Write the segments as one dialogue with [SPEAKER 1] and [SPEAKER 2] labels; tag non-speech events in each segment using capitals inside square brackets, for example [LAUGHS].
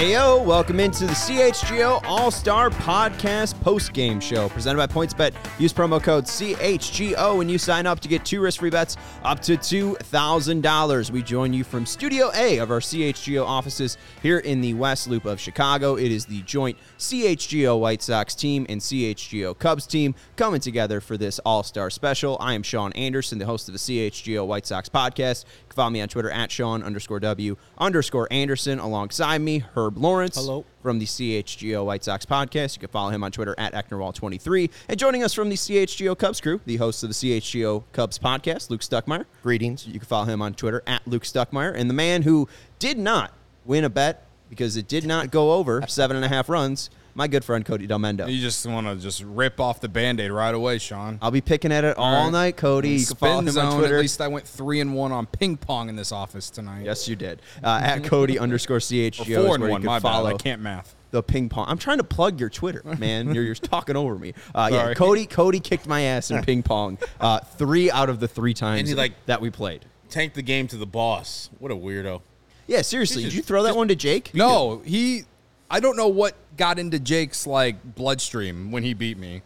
[SPEAKER 1] Ayo, welcome into the CHGO All Star Podcast post game show presented by PointsBet. Use promo code CHGO when you sign up to get two risk free bets up to $2,000. We join you from Studio A of our CHGO offices here in the West Loop of Chicago. It is the joint CHGO White Sox team and CHGO Cubs team coming together for this All Star special. I am Sean Anderson, the host of the CHGO White Sox podcast. You can follow me on Twitter at Sean underscore W underscore Anderson alongside me, Herb Lawrence.
[SPEAKER 2] Hello.
[SPEAKER 1] From the CHGO White Sox podcast. You can follow him on Twitter at Ecknerwall23. And joining us from the CHGO Cubs crew, the host of the CHGO Cubs podcast, Luke Stuckmeyer.
[SPEAKER 2] Greetings.
[SPEAKER 1] You can follow him on Twitter at Luke Stuckmeyer. And the man who did not win a bet because it did not go over seven and a half runs, my good friend Cody Delmendo.
[SPEAKER 3] You just want to just rip off the band-aid right away, Sean.
[SPEAKER 1] I'll be picking at it all,
[SPEAKER 3] All right.
[SPEAKER 1] night, Cody. You can follow
[SPEAKER 3] Spin
[SPEAKER 1] him on. Twitter.
[SPEAKER 3] At least I went three and one on ping pong in this office tonight.
[SPEAKER 1] Yes, you did. Uh, at Cody [LAUGHS] underscore CHGO.
[SPEAKER 3] Or four and one. My
[SPEAKER 1] follow
[SPEAKER 3] bad. I can't math.
[SPEAKER 1] the ping pong. I'm trying to plug your Twitter, [LAUGHS] man. you're, you're talking over me. Uh, yeah, Cody. Cody kicked my ass in ping pong. Uh, three out of the three times
[SPEAKER 4] And he, like-
[SPEAKER 1] that we played.
[SPEAKER 4] Tanked the game to the boss. What a weirdo.
[SPEAKER 1] Yeah, seriously.
[SPEAKER 4] Just-
[SPEAKER 1] Did you throw that one to Jake?
[SPEAKER 3] No, he. I don't know what got into Jake's like bloodstream when he beat me.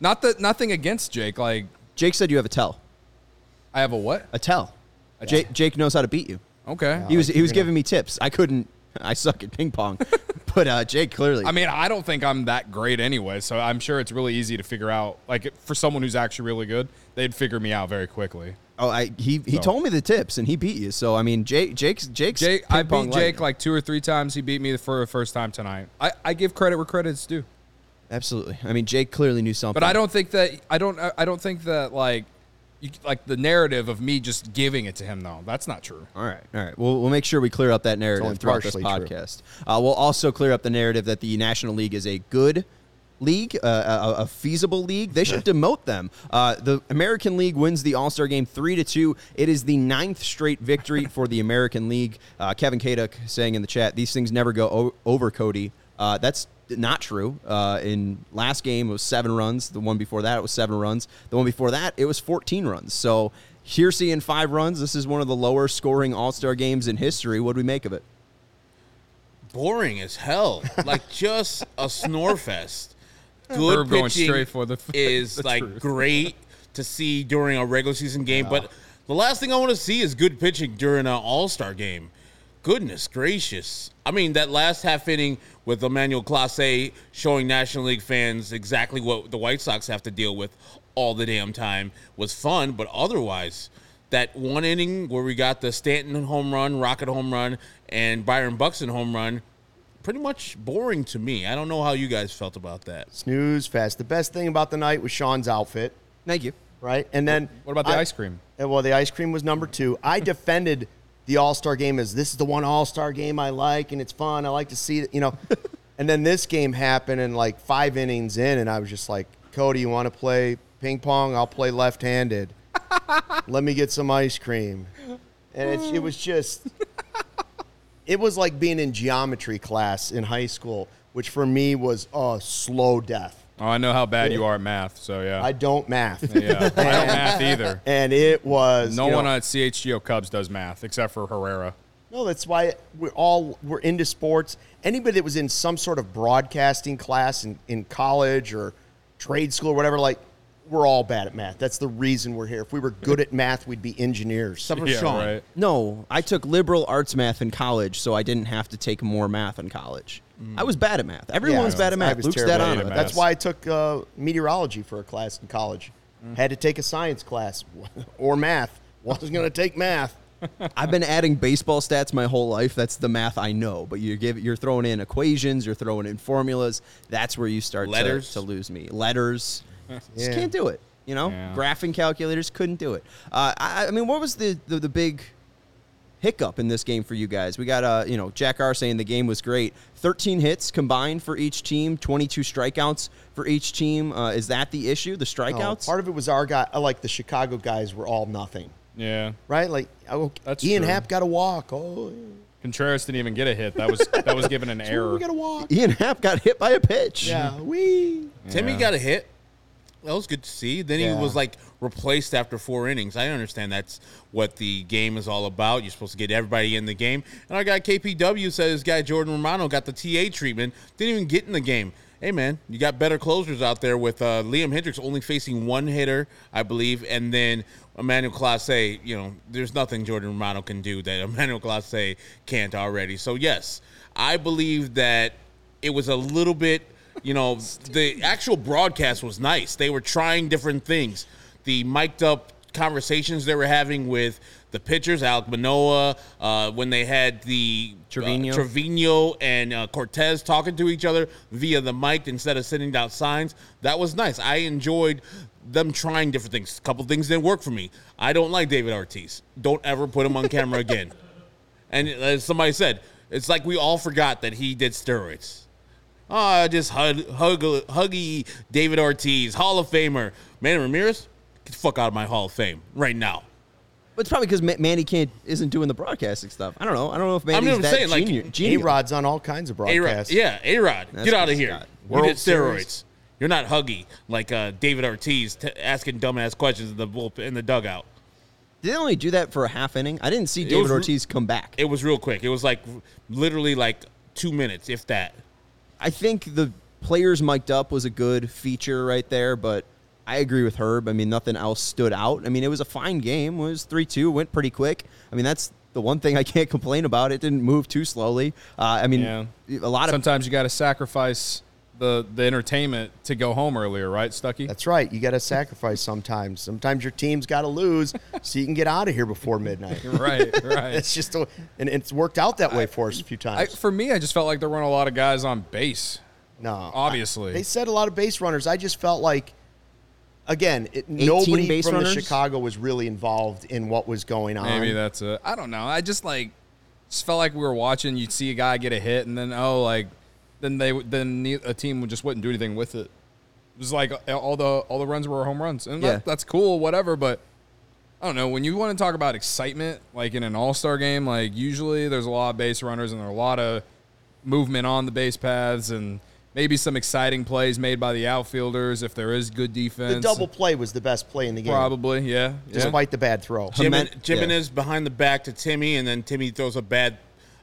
[SPEAKER 3] Not that nothing against Jake. Like
[SPEAKER 1] Jake said you have a tell.
[SPEAKER 3] I have a what?
[SPEAKER 1] A tell. Jake, Jake knows how to beat you.
[SPEAKER 3] Okay.
[SPEAKER 1] He was he was giving me tips. I couldn't. [LAUGHS] I suck at ping pong, [LAUGHS] but uh, Jake clearly.
[SPEAKER 3] I mean, I don't think I'm that great anyway, so I'm sure it's really easy to figure out. Like for someone who's actually really good, they'd figure me out very quickly.
[SPEAKER 1] Oh, I he he
[SPEAKER 3] So.
[SPEAKER 1] told me the tips and he beat you. So I mean, Jake Jake's Jake's
[SPEAKER 3] Jake, I
[SPEAKER 1] ping
[SPEAKER 3] beat Jake
[SPEAKER 1] legend.
[SPEAKER 3] like two or three times. He beat me for the first time tonight. I, I give credit where credit's due.
[SPEAKER 1] Absolutely. I mean, Jake clearly knew something.
[SPEAKER 3] But I don't think that I don't I don't think that like you, like the narrative of me just giving it to him though. That's not true.
[SPEAKER 1] All right, all right. We'll, we'll make sure we clear up that narrative throughout this podcast. Uh, we'll also clear up the narrative that the National League is a good league, uh, a, a feasible league. They should demote them. Uh, the American League wins the All Star game three to two. It is the ninth straight victory [LAUGHS] for the American League. Uh, Kevin Kaduk saying in the chat, these things never go o- over, Cody. Uh, that's not true. Uh, in last game, it was seven runs. The one before that, it was seven runs. The one before that, it was 14 runs. So here seeing five runs, this is one of the lower scoring All Star games in history. What do we make of it?
[SPEAKER 4] Boring as hell. like just a snore fest. Good
[SPEAKER 3] Herb going
[SPEAKER 4] pitching
[SPEAKER 3] straight for the-
[SPEAKER 4] is [LAUGHS]
[SPEAKER 3] the
[SPEAKER 4] like
[SPEAKER 3] truth.
[SPEAKER 4] great to see during a regular season game, but the last thing I want to see is good pitching during an All Star game. Goodness gracious! I mean, that last half inning with Emmanuel Clase showing National League fans exactly what the White Sox have to deal with all the damn time was fun, but otherwise, that one inning where we got the Stanton home run, Rocket home run, and Byron Buxton home run, pretty much boring to me. I don't know how you guys felt about that.
[SPEAKER 2] Snooze fest. The best thing about the night was Sean's outfit,
[SPEAKER 1] Thank you.
[SPEAKER 2] right? And then
[SPEAKER 3] What about the
[SPEAKER 2] I-
[SPEAKER 3] ice cream?
[SPEAKER 2] uh, Well, the ice cream was number two. I defended the All Star game as this is the one All Star game I like and it's fun. I like to see it, you know. [LAUGHS] and then this game happened and like five innings in, and I was just like, Cody, you want to play ping pong? I'll play left handed. [LAUGHS] Let me get some ice cream. And it, it was just, [LAUGHS] it was like being in geometry class in high school, which for me was a slow death.
[SPEAKER 3] Oh, I know how bad you are at math, so yeah.
[SPEAKER 2] I don't math.
[SPEAKER 3] yeah, I don't [LAUGHS] math either.
[SPEAKER 2] And it was
[SPEAKER 3] No
[SPEAKER 2] you know,
[SPEAKER 3] one at CHGO Cubs does math except for Herrera.
[SPEAKER 2] No, that's why we're all we're into sports. Anybody that was in some sort of broadcasting class in, in college or trade school or whatever, like we're all bad at math. That's the reason we're here. If we were good at math, we'd be engineers.
[SPEAKER 4] Except for
[SPEAKER 3] Yeah,
[SPEAKER 4] Sean.
[SPEAKER 3] right.
[SPEAKER 1] No, I took liberal arts math in college, so I didn't have to take more math in college. I was bad at math. Everyone's
[SPEAKER 2] Yeah,
[SPEAKER 1] bad at
[SPEAKER 2] I
[SPEAKER 1] math.
[SPEAKER 2] was
[SPEAKER 1] Luke's
[SPEAKER 2] terrible
[SPEAKER 1] dead
[SPEAKER 2] at
[SPEAKER 1] on
[SPEAKER 3] it.
[SPEAKER 1] it.
[SPEAKER 2] That's why I took uh, meteorology for a class in college.
[SPEAKER 3] Mm.
[SPEAKER 2] Had to take a science class [LAUGHS] or math. Wasn't going to take math. [LAUGHS]
[SPEAKER 1] I've been adding baseball stats my whole life. That's the math I know. But you give you're throwing in equations, you're throwing in formulas. That's where you start to-
[SPEAKER 4] Letters.
[SPEAKER 1] to, lose me. Letters, just can't do it. You know,
[SPEAKER 3] Yeah.
[SPEAKER 1] graphing calculators couldn't do it. Uh, I, I mean, what was the, the the big hiccup in this game for you guys? We got uh, you know, Jack R saying the game was great. 13 hits combined for each team, 22 strikeouts for each team. Uh, is that the issue? The
[SPEAKER 2] No,
[SPEAKER 1] strikeouts?
[SPEAKER 2] part of it was our guy. uh, Like the Chicago guys were all nothing,
[SPEAKER 3] Yeah.
[SPEAKER 2] right? Like oh,
[SPEAKER 3] That's
[SPEAKER 2] Ian
[SPEAKER 3] true.
[SPEAKER 2] Happ got a walk. Oh,
[SPEAKER 3] Contreras didn't even get a hit. That was that was given an [LAUGHS] error.
[SPEAKER 2] we got a walk.
[SPEAKER 1] Ian Happ got hit by a pitch.
[SPEAKER 2] Yeah, [LAUGHS] we.
[SPEAKER 4] Timmy got a hit. That was good to see. Then he was like replaced after four innings. I understand that's what the game is all about. You're supposed to get everybody in the game. And our guy KPW said his guy Jordan Romano got the TA treatment. Didn't even get in the game. Hey man, you got better closers out there with uh, Liam Hendriks only facing one hitter, I believe, and then Emmanuel Clase. You know, there's nothing Jordan Romano can do that [LAUGHS] Emmanuel Clase can't already. So yes, I believe that it was a little bit you know the actual broadcast was nice. They were trying different things. The mic'd up conversations they were having with the pitchers Alek Manoah uh, when they had the
[SPEAKER 1] Trevino.
[SPEAKER 4] uh, Trevino. And uh, Cortes talking to each other via the mic instead of sending out signs. That was nice. I enjoyed them trying different things. A couple things didn't work for me. I don't like david ortiz. Don't ever put him on camera again. And as somebody said, it's like we all forgot that he did steroids. Oh, just hug, hug, huggy David Ortiz, Hall of Famer. Manny Ramirez, get the fuck out of my Hall of Fame right now.
[SPEAKER 1] But it's probably because Manny can't isn't doing the broadcasting stuff. I don't know. I don't know if Manny's
[SPEAKER 4] never
[SPEAKER 1] that
[SPEAKER 4] saying, like,
[SPEAKER 1] genius.
[SPEAKER 2] A
[SPEAKER 1] genius.
[SPEAKER 2] Rod's on all kinds of
[SPEAKER 4] A Rod,
[SPEAKER 2] broadcasts.
[SPEAKER 4] yeah, A Rod,
[SPEAKER 1] That's
[SPEAKER 4] get out of here.
[SPEAKER 1] got.
[SPEAKER 4] You
[SPEAKER 2] World
[SPEAKER 4] did steroids.
[SPEAKER 2] Series.
[SPEAKER 4] You're not huggy like uh, David Ortiz t- asking dumbass questions in the bullpen, in the dugout.
[SPEAKER 1] Did they only do that for a half inning? I didn't see David
[SPEAKER 4] re-
[SPEAKER 1] Ortiz come back.
[SPEAKER 4] It was real quick. It was like literally like two minutes, if that.
[SPEAKER 1] I think the players mic'd up was a good feature right there, but I agree with Herb. I mean, nothing else stood out. I mean, it was a fine game. It was 3 2, went pretty quick. I mean, that's the one thing I [LAUGHS] can't complain about. It didn't move too slowly. Uh, I mean,
[SPEAKER 3] Yeah.
[SPEAKER 1] a lot of.
[SPEAKER 3] Sometimes you got to sacrifice the the entertainment to go home earlier, right, Stucky?
[SPEAKER 2] That's right. You got to sacrifice sometimes. Sometimes your team's got to lose so you can get out of here before midnight. [LAUGHS]
[SPEAKER 3] right, right.
[SPEAKER 2] It's just, a, and it's worked out that way for us a few
[SPEAKER 3] I,
[SPEAKER 2] times.
[SPEAKER 3] for me, I just felt like there weren't a lot of guys on base.
[SPEAKER 2] no,
[SPEAKER 3] obviously.
[SPEAKER 2] they said a lot of base runners. I just felt like, again, it, nobody
[SPEAKER 1] base
[SPEAKER 2] from
[SPEAKER 1] runners?
[SPEAKER 2] the Chicago was really involved in what was going on.
[SPEAKER 3] Maybe that's it. I don't know. I just like just felt like we were watching. You'd see a guy get a hit, and then oh, like then they then a team would just wouldn't do anything with it. It was like uh, all the all the runs were home runs, and
[SPEAKER 1] Yeah.
[SPEAKER 3] that, that's cool, whatever. But I don't know when you want to talk about excitement, like in an All Star game. Like usually there's a lot of base runners and there are a lot of movement on the base paths, and maybe some exciting plays made by the outfielders if there is good defense.
[SPEAKER 2] the double play was the best play in the game,
[SPEAKER 3] probably, yeah. yeah.
[SPEAKER 2] despite the bad throw.
[SPEAKER 1] Jimen-
[SPEAKER 4] Jimin,
[SPEAKER 1] yeah.
[SPEAKER 4] Jimenez behind the back to Timmy, and then Timmy throws a bad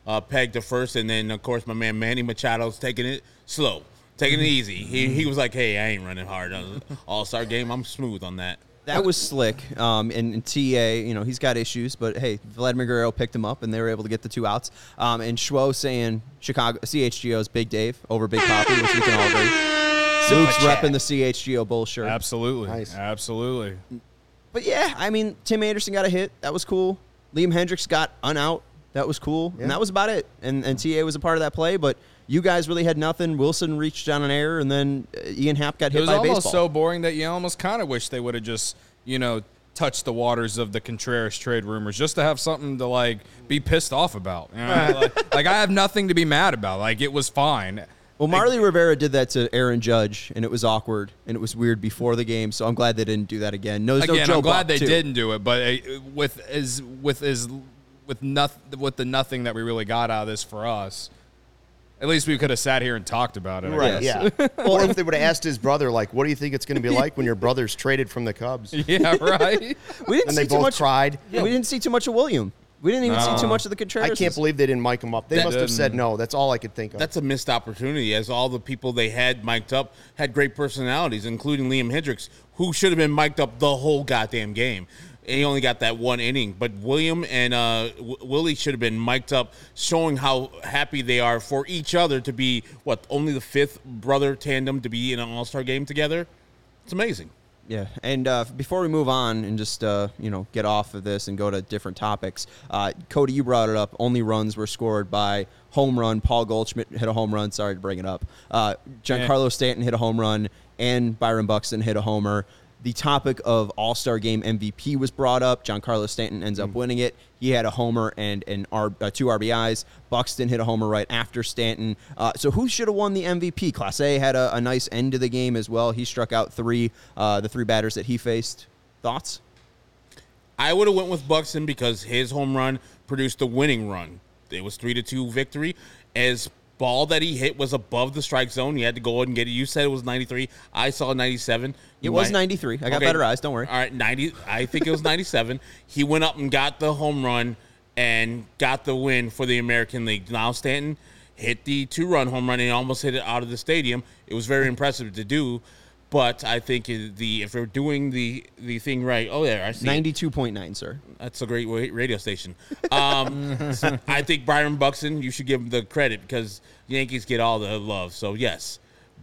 [SPEAKER 4] uh, peg the first, and then of course my man Manny Machado's taking it slow, taking it easy. He, he was like, "Hey, I ain't running hard on [LAUGHS] All Star game. I'm smooth on that."
[SPEAKER 1] That was slick. Um, and, and TA, you know, he's got issues, but hey, Vladimir Guerrero picked him up, and they were able to get the two outs. Um, and Schwo saying Chicago CHGO's Big Dave over Big Poppy, which we can all agree. Luke's repping the CHGO bull shirt.
[SPEAKER 3] Absolutely,
[SPEAKER 2] Nice.
[SPEAKER 3] absolutely.
[SPEAKER 1] But yeah, I mean, Tim Anderson got a hit. That was cool. Liam Hendriks got an out. That was cool.
[SPEAKER 2] Yeah.
[SPEAKER 1] And that was about it. And, and TA was a part of that play, but you guys really had nothing. Willson reached on an error, and then uh, Ian Happ got
[SPEAKER 3] It
[SPEAKER 1] hit
[SPEAKER 3] was
[SPEAKER 1] by a
[SPEAKER 3] almost
[SPEAKER 1] baseball.
[SPEAKER 3] so boring that you almost kind of wish they would have just, you know, touched the waters of the Contreras trade rumors just to have something to like be pissed off about. You know? like, like, I have nothing to be mad about. Like it was fine.
[SPEAKER 1] Well, Marly Rivera did that to Aaron Judge, and it was awkward and it was weird before the game. So I'm glad they didn't do that again. No, there's no
[SPEAKER 3] Again,
[SPEAKER 1] Joe
[SPEAKER 3] I'm glad
[SPEAKER 1] Buck,
[SPEAKER 3] they
[SPEAKER 1] too.
[SPEAKER 3] didn't do it, but uh, with as with as with nothing with the nothing that we really got out of this for us. At least we could have sat here and talked about it. I
[SPEAKER 2] Right,
[SPEAKER 3] guess.
[SPEAKER 2] yeah. [LAUGHS] or if they would have asked his brother, like, what do you think it's going to be like when your brother's traded from the Cubs? [LAUGHS]
[SPEAKER 3] Yeah, right. [LAUGHS]
[SPEAKER 1] We didn't
[SPEAKER 2] And
[SPEAKER 1] see
[SPEAKER 2] they
[SPEAKER 1] too
[SPEAKER 2] both
[SPEAKER 1] much.
[SPEAKER 2] cried.
[SPEAKER 1] We didn't see too much of William. We didn't even see too much of the Contreras.
[SPEAKER 2] I can't believe they didn't mic him up. They
[SPEAKER 4] That
[SPEAKER 2] must have said no. That's all I could think of.
[SPEAKER 4] That's a missed opportunity, as all the people they had mic'd up had great personalities, including Liam Hendriks, who should have been mic'd up the whole goddamn game. And he only got that one inning. But William and uh, w- Willie should have been mic'd up, showing how happy they are for each other to be, what, only the fifth brother tandem to be in an all star game together? It's amazing.
[SPEAKER 1] Yeah, and uh, before we move on and just uh, you know get off of this and go to different topics, uh, Cody, you brought it up. Only runs were scored by home run. Paul Goldschmidt hit a home run. Sorry to bring it up. Uh, Giancarlo Stanton hit a home run, and Byron Buxton hit a homer. The topic of All Star Game MVP was brought up. Giancarlo Stanton ends up winning it. He had a homer and and R, uh, two RBIs. Buxton hit a homer right after Stanton. Uh, so who should have won the MVP? Clase had a, a, nice end to the game as well. He struck out three, uh, the three batters that he faced. Thoughts?
[SPEAKER 4] I would have went with Buxton because his home run produced the winning run. It was three to two victory. As ball that he hit was above the strike zone, he had to go ahead and get it. You said it was ninety three. I saw ninety seven.
[SPEAKER 1] It was ninety three. I got okay. better eyes. Don't worry.
[SPEAKER 4] All right, ninety. I think it was ninety seven. [LAUGHS] he went up and got the home run and got the win for the American League. Now Stanton hit the two run home run and almost hit it out of the stadium. It was very impressive to do. But I think the if we're doing the the thing right, oh yeah, I see
[SPEAKER 1] ninety two point nine, sir.
[SPEAKER 4] That's a great radio station. Um, [LAUGHS] I think Byron Buxton, you should give him the credit because Yankees get all the love. So yes,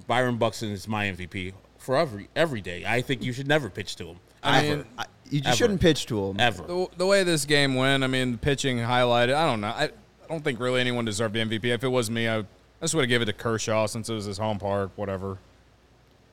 [SPEAKER 4] Byron Buxton is my MVP for every every day. I think you should never pitch to him.
[SPEAKER 1] I mean, I, you Ever. shouldn't pitch to him
[SPEAKER 4] ever.
[SPEAKER 3] The, the, way this game went, I mean, pitching highlighted. I don't know. I, I don't think really anyone deserved the MVP. If it was me, I, I just would have given it to Kershaw since it was his home park. Whatever.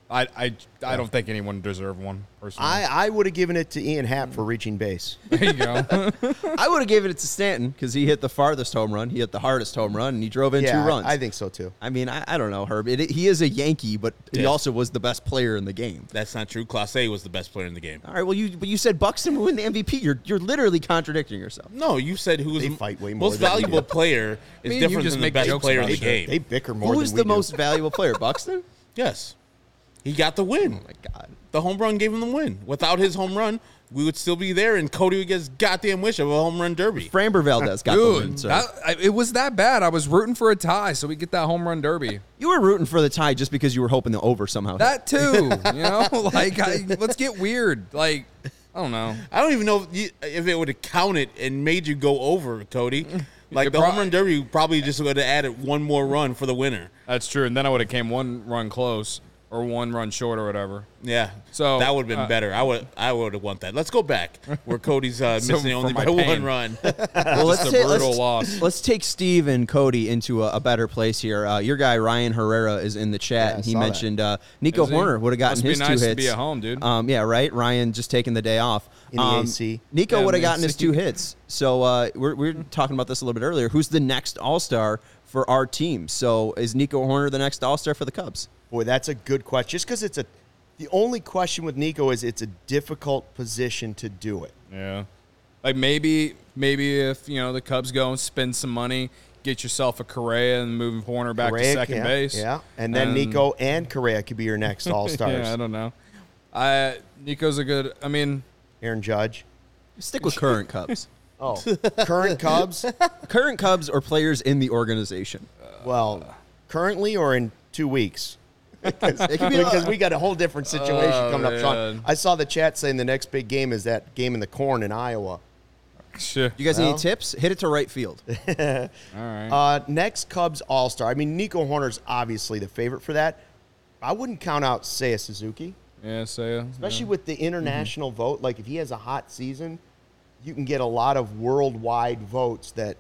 [SPEAKER 3] I, I, I don't think anyone deserved one personally.
[SPEAKER 2] I, I would have given it to Ian Happ for reaching base.
[SPEAKER 3] There you go. [LAUGHS]
[SPEAKER 1] I would have given it to Stanton because he hit the farthest home run. He hit the hardest home run, and he drove in
[SPEAKER 2] yeah,
[SPEAKER 1] two runs.
[SPEAKER 2] I, I think so too.
[SPEAKER 1] I mean, I, I don't know, Herb. It, it, he is a Yankee, but he
[SPEAKER 4] Yeah.
[SPEAKER 1] also was the best player in the game.
[SPEAKER 4] That's not true. Clase was the best player in the game.
[SPEAKER 1] All right. Well, you but you said Buxton would win the MVP. You're you're literally contradicting yourself.
[SPEAKER 4] No, you said who was
[SPEAKER 2] They
[SPEAKER 4] the
[SPEAKER 2] fight way more
[SPEAKER 4] most
[SPEAKER 2] than we
[SPEAKER 4] valuable
[SPEAKER 2] do.
[SPEAKER 4] player is
[SPEAKER 3] mean, you
[SPEAKER 4] different
[SPEAKER 3] just
[SPEAKER 4] than the
[SPEAKER 3] make
[SPEAKER 4] best
[SPEAKER 3] jokes
[SPEAKER 4] player in
[SPEAKER 3] about
[SPEAKER 4] the
[SPEAKER 3] it.
[SPEAKER 4] game.
[SPEAKER 2] They bicker more
[SPEAKER 1] Who is
[SPEAKER 2] than
[SPEAKER 1] the
[SPEAKER 2] we do.
[SPEAKER 1] most valuable player? Buxton. [LAUGHS]
[SPEAKER 4] yes, he got the win.
[SPEAKER 1] Oh my God.
[SPEAKER 4] The home run gave him the win. Without his home run, we would still be there, and Cody would get his goddamn wish of a home run derby.
[SPEAKER 1] Framber Valdez got the win.
[SPEAKER 3] Dude,
[SPEAKER 1] sir.
[SPEAKER 3] that, it was that bad. I was rooting for a tie so we get that home run derby.
[SPEAKER 1] you were rooting for the tie just because you were hoping the over somehow.
[SPEAKER 3] That [LAUGHS] too, you know. [LAUGHS] Like, I, let's get weird. Like, I don't know.
[SPEAKER 4] I don't even know if, you, if it would have counted and made you go over, Cody. [LAUGHS] Like
[SPEAKER 3] It
[SPEAKER 4] the
[SPEAKER 3] prob-
[SPEAKER 4] home run derby probably just would have added one more run for the winner.
[SPEAKER 3] That's true. And then I would have came one run close or one run short or whatever.
[SPEAKER 4] Yeah,
[SPEAKER 3] So,
[SPEAKER 4] that would have been
[SPEAKER 3] uh,
[SPEAKER 4] better. I would I would have want that. Let's go back where Cody's uh, [LAUGHS]
[SPEAKER 3] So
[SPEAKER 4] missing
[SPEAKER 3] for
[SPEAKER 4] only by
[SPEAKER 3] pain.
[SPEAKER 4] one run. [LAUGHS]
[SPEAKER 1] well, let's
[SPEAKER 3] a
[SPEAKER 1] ta-
[SPEAKER 3] brutal
[SPEAKER 1] let's. Let's take Steve and Cody into a, a better place here. Uh, your guy Ryan Herrera is in the chat,
[SPEAKER 2] Yeah,
[SPEAKER 1] and he mentioned uh, Nico
[SPEAKER 3] Is he?
[SPEAKER 1] Hoerner would have gotten
[SPEAKER 3] Must be
[SPEAKER 1] his
[SPEAKER 3] nice
[SPEAKER 1] two
[SPEAKER 3] to
[SPEAKER 1] hits.
[SPEAKER 3] be at home, dude.
[SPEAKER 1] Um, yeah, right. Ryan just taking the day off.
[SPEAKER 2] In the
[SPEAKER 1] um,
[SPEAKER 2] AC.
[SPEAKER 1] Nico
[SPEAKER 3] Yeah,
[SPEAKER 1] would have
[SPEAKER 3] in the
[SPEAKER 1] gotten his two hits. So uh, we're we're talking about this a little bit earlier. Who's the next All Star for our team? So is Nico Hoerner the next All Star for the Cubs?
[SPEAKER 2] Boy, that's a good question. Just because it's a, the only question with Nico is it's a difficult position to do it.
[SPEAKER 3] Yeah. Like maybe maybe if, you know, the Cubs go and spend some money, get yourself a Correa and move Hoerner back to second
[SPEAKER 2] yeah,
[SPEAKER 3] base.
[SPEAKER 2] yeah, and then Nico and Correa could be your next [LAUGHS] All Stars.
[SPEAKER 3] Yeah, I don't know. I Nico's a good I mean,
[SPEAKER 2] Aaron Judge.
[SPEAKER 1] Stick with current Cubs. [LAUGHS]
[SPEAKER 2] Oh, current Cubs. [LAUGHS]
[SPEAKER 1] current Cubs or players in the organization.
[SPEAKER 2] Well, currently or in two weeks. [LAUGHS]
[SPEAKER 1] It could be
[SPEAKER 2] because we got a whole different situation
[SPEAKER 3] Oh,
[SPEAKER 2] coming up. Sean. I saw the chat saying the next big game is that game in the corn in Iowa.
[SPEAKER 3] shit.
[SPEAKER 1] You guys need
[SPEAKER 2] Well.
[SPEAKER 1] any tips? Hit it to right field. [LAUGHS]
[SPEAKER 3] All right.
[SPEAKER 2] Uh, next Cubs All Star. I mean, Nico Hoerner's obviously the favorite for that. I wouldn't count out Seiya Suzuki,
[SPEAKER 3] yeah, say
[SPEAKER 2] especially with the international vote. Like if he has a hot season, you can get a lot of worldwide votes that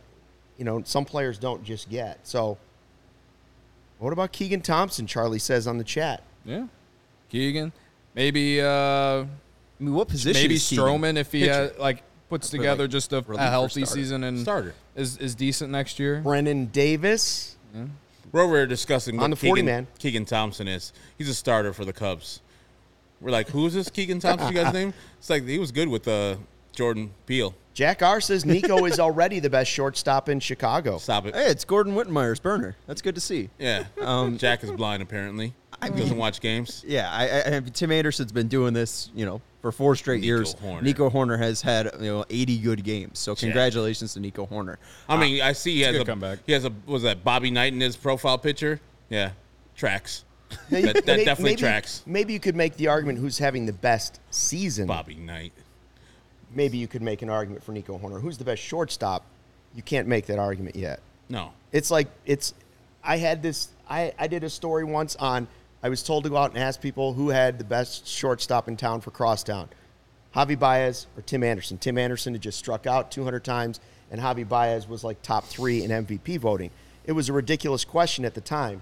[SPEAKER 2] you know some players don't just get. So, what about Keegan Thompson? Charlie says on the chat.
[SPEAKER 3] Yeah. Keegan. Maybe uh
[SPEAKER 1] I mean, what position?
[SPEAKER 3] maybe
[SPEAKER 1] is Keegan?
[SPEAKER 3] Stroman if he
[SPEAKER 1] Pitcher.
[SPEAKER 3] uh, like puts together
[SPEAKER 1] like,
[SPEAKER 3] just a, a healthy season and
[SPEAKER 4] Starter.
[SPEAKER 3] is is decent next year.
[SPEAKER 2] Brennen Davis.
[SPEAKER 4] We're over here discussing
[SPEAKER 2] On the 40
[SPEAKER 4] Keegan,
[SPEAKER 2] man.
[SPEAKER 4] Keegan Thompson is. He's a starter for the Cubs. We're like, who's this Keegan Thompson? You guys [LAUGHS] name? It's like he was good with uh, Jordan Peele.
[SPEAKER 2] Jack R says Nico is already the best shortstop in Chicago.
[SPEAKER 4] Stop it.
[SPEAKER 1] Hey, it's Gordon Wittenmyer's burner. That's good to see.
[SPEAKER 4] Yeah.
[SPEAKER 1] Um,
[SPEAKER 4] Jack is blind apparently. He doesn't watch games.
[SPEAKER 1] Yeah, I, I, Tim Anderson's been doing this, you know, for four straight
[SPEAKER 4] Nico
[SPEAKER 1] years.
[SPEAKER 4] Hoerner.
[SPEAKER 1] Nico Hoerner has had you know 80 good games. So congratulations to Nico Hoerner.
[SPEAKER 4] I mean, I see he has
[SPEAKER 3] good
[SPEAKER 4] a
[SPEAKER 3] comeback.
[SPEAKER 4] he has a was that Bobby Knight in his profile picture? Yeah, tracks. That, that
[SPEAKER 2] may-
[SPEAKER 4] definitely
[SPEAKER 2] maybe,
[SPEAKER 4] tracks.
[SPEAKER 2] Maybe you could make the argument who's having the best season.
[SPEAKER 4] Bobby Knight.
[SPEAKER 2] Maybe you could make an argument for Nico Hoerner. Who's the best shortstop? You can't make that argument yet.
[SPEAKER 4] No.
[SPEAKER 2] It's like it's. I had this. I I did a story once on. I was told to go out and ask people who had the best shortstop in town for Crosstown, Javi Baez or Tim Anderson. Tim Anderson had just struck out 200 times, and Javi Baez was like top three in MVP voting. It was a ridiculous question at the time.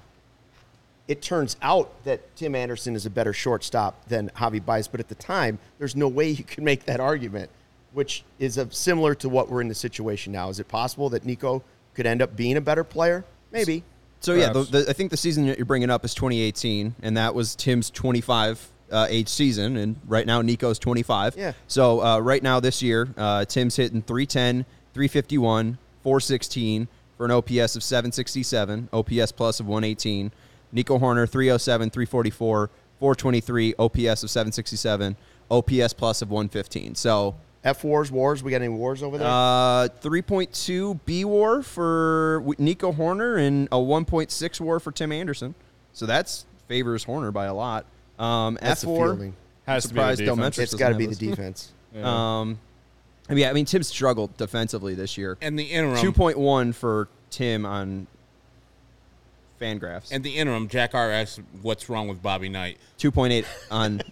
[SPEAKER 2] it turns out that Tim Anderson is a better shortstop than Javi Baez, but at the time, there's no way you can make that argument, which is a, similar to what we're in the situation now. Is it possible that Nico could end up being a better player? Maybe.
[SPEAKER 1] So yeah, the, the, I think the season that you're bringing up is 2018, and that was Tim's 25 uh, age season, and right now Nico's 25.
[SPEAKER 2] Yeah.
[SPEAKER 1] So uh, right now this year, uh, Tim's hitting 310, 351, 416 for an OPS of 767, OPS plus of 118. Nico Hoerner 307, 344, 423, OPS of 767, OPS plus of 115. So
[SPEAKER 2] F wars, wars. We got any wars over there?
[SPEAKER 1] uh, 3.2 B war for Nico Hoerner and a 1.6 war for Tim Anderson. So that's favors Hoerner by a lot. Um, F
[SPEAKER 2] the
[SPEAKER 1] war.
[SPEAKER 2] fielding.
[SPEAKER 3] Has to be the
[SPEAKER 1] surprised Del
[SPEAKER 3] defense.
[SPEAKER 1] Metris
[SPEAKER 2] It's got to be the
[SPEAKER 1] this.
[SPEAKER 2] defense. [LAUGHS] [LAUGHS]
[SPEAKER 1] Um, I mean, I mean, Tim struggled defensively this year.
[SPEAKER 4] And the interim,
[SPEAKER 1] 2.1 for Tim on Fangraphs.
[SPEAKER 4] and the interim, Jack R asked, "What's wrong with Bobby Knight?"
[SPEAKER 1] 2.8 on [LAUGHS]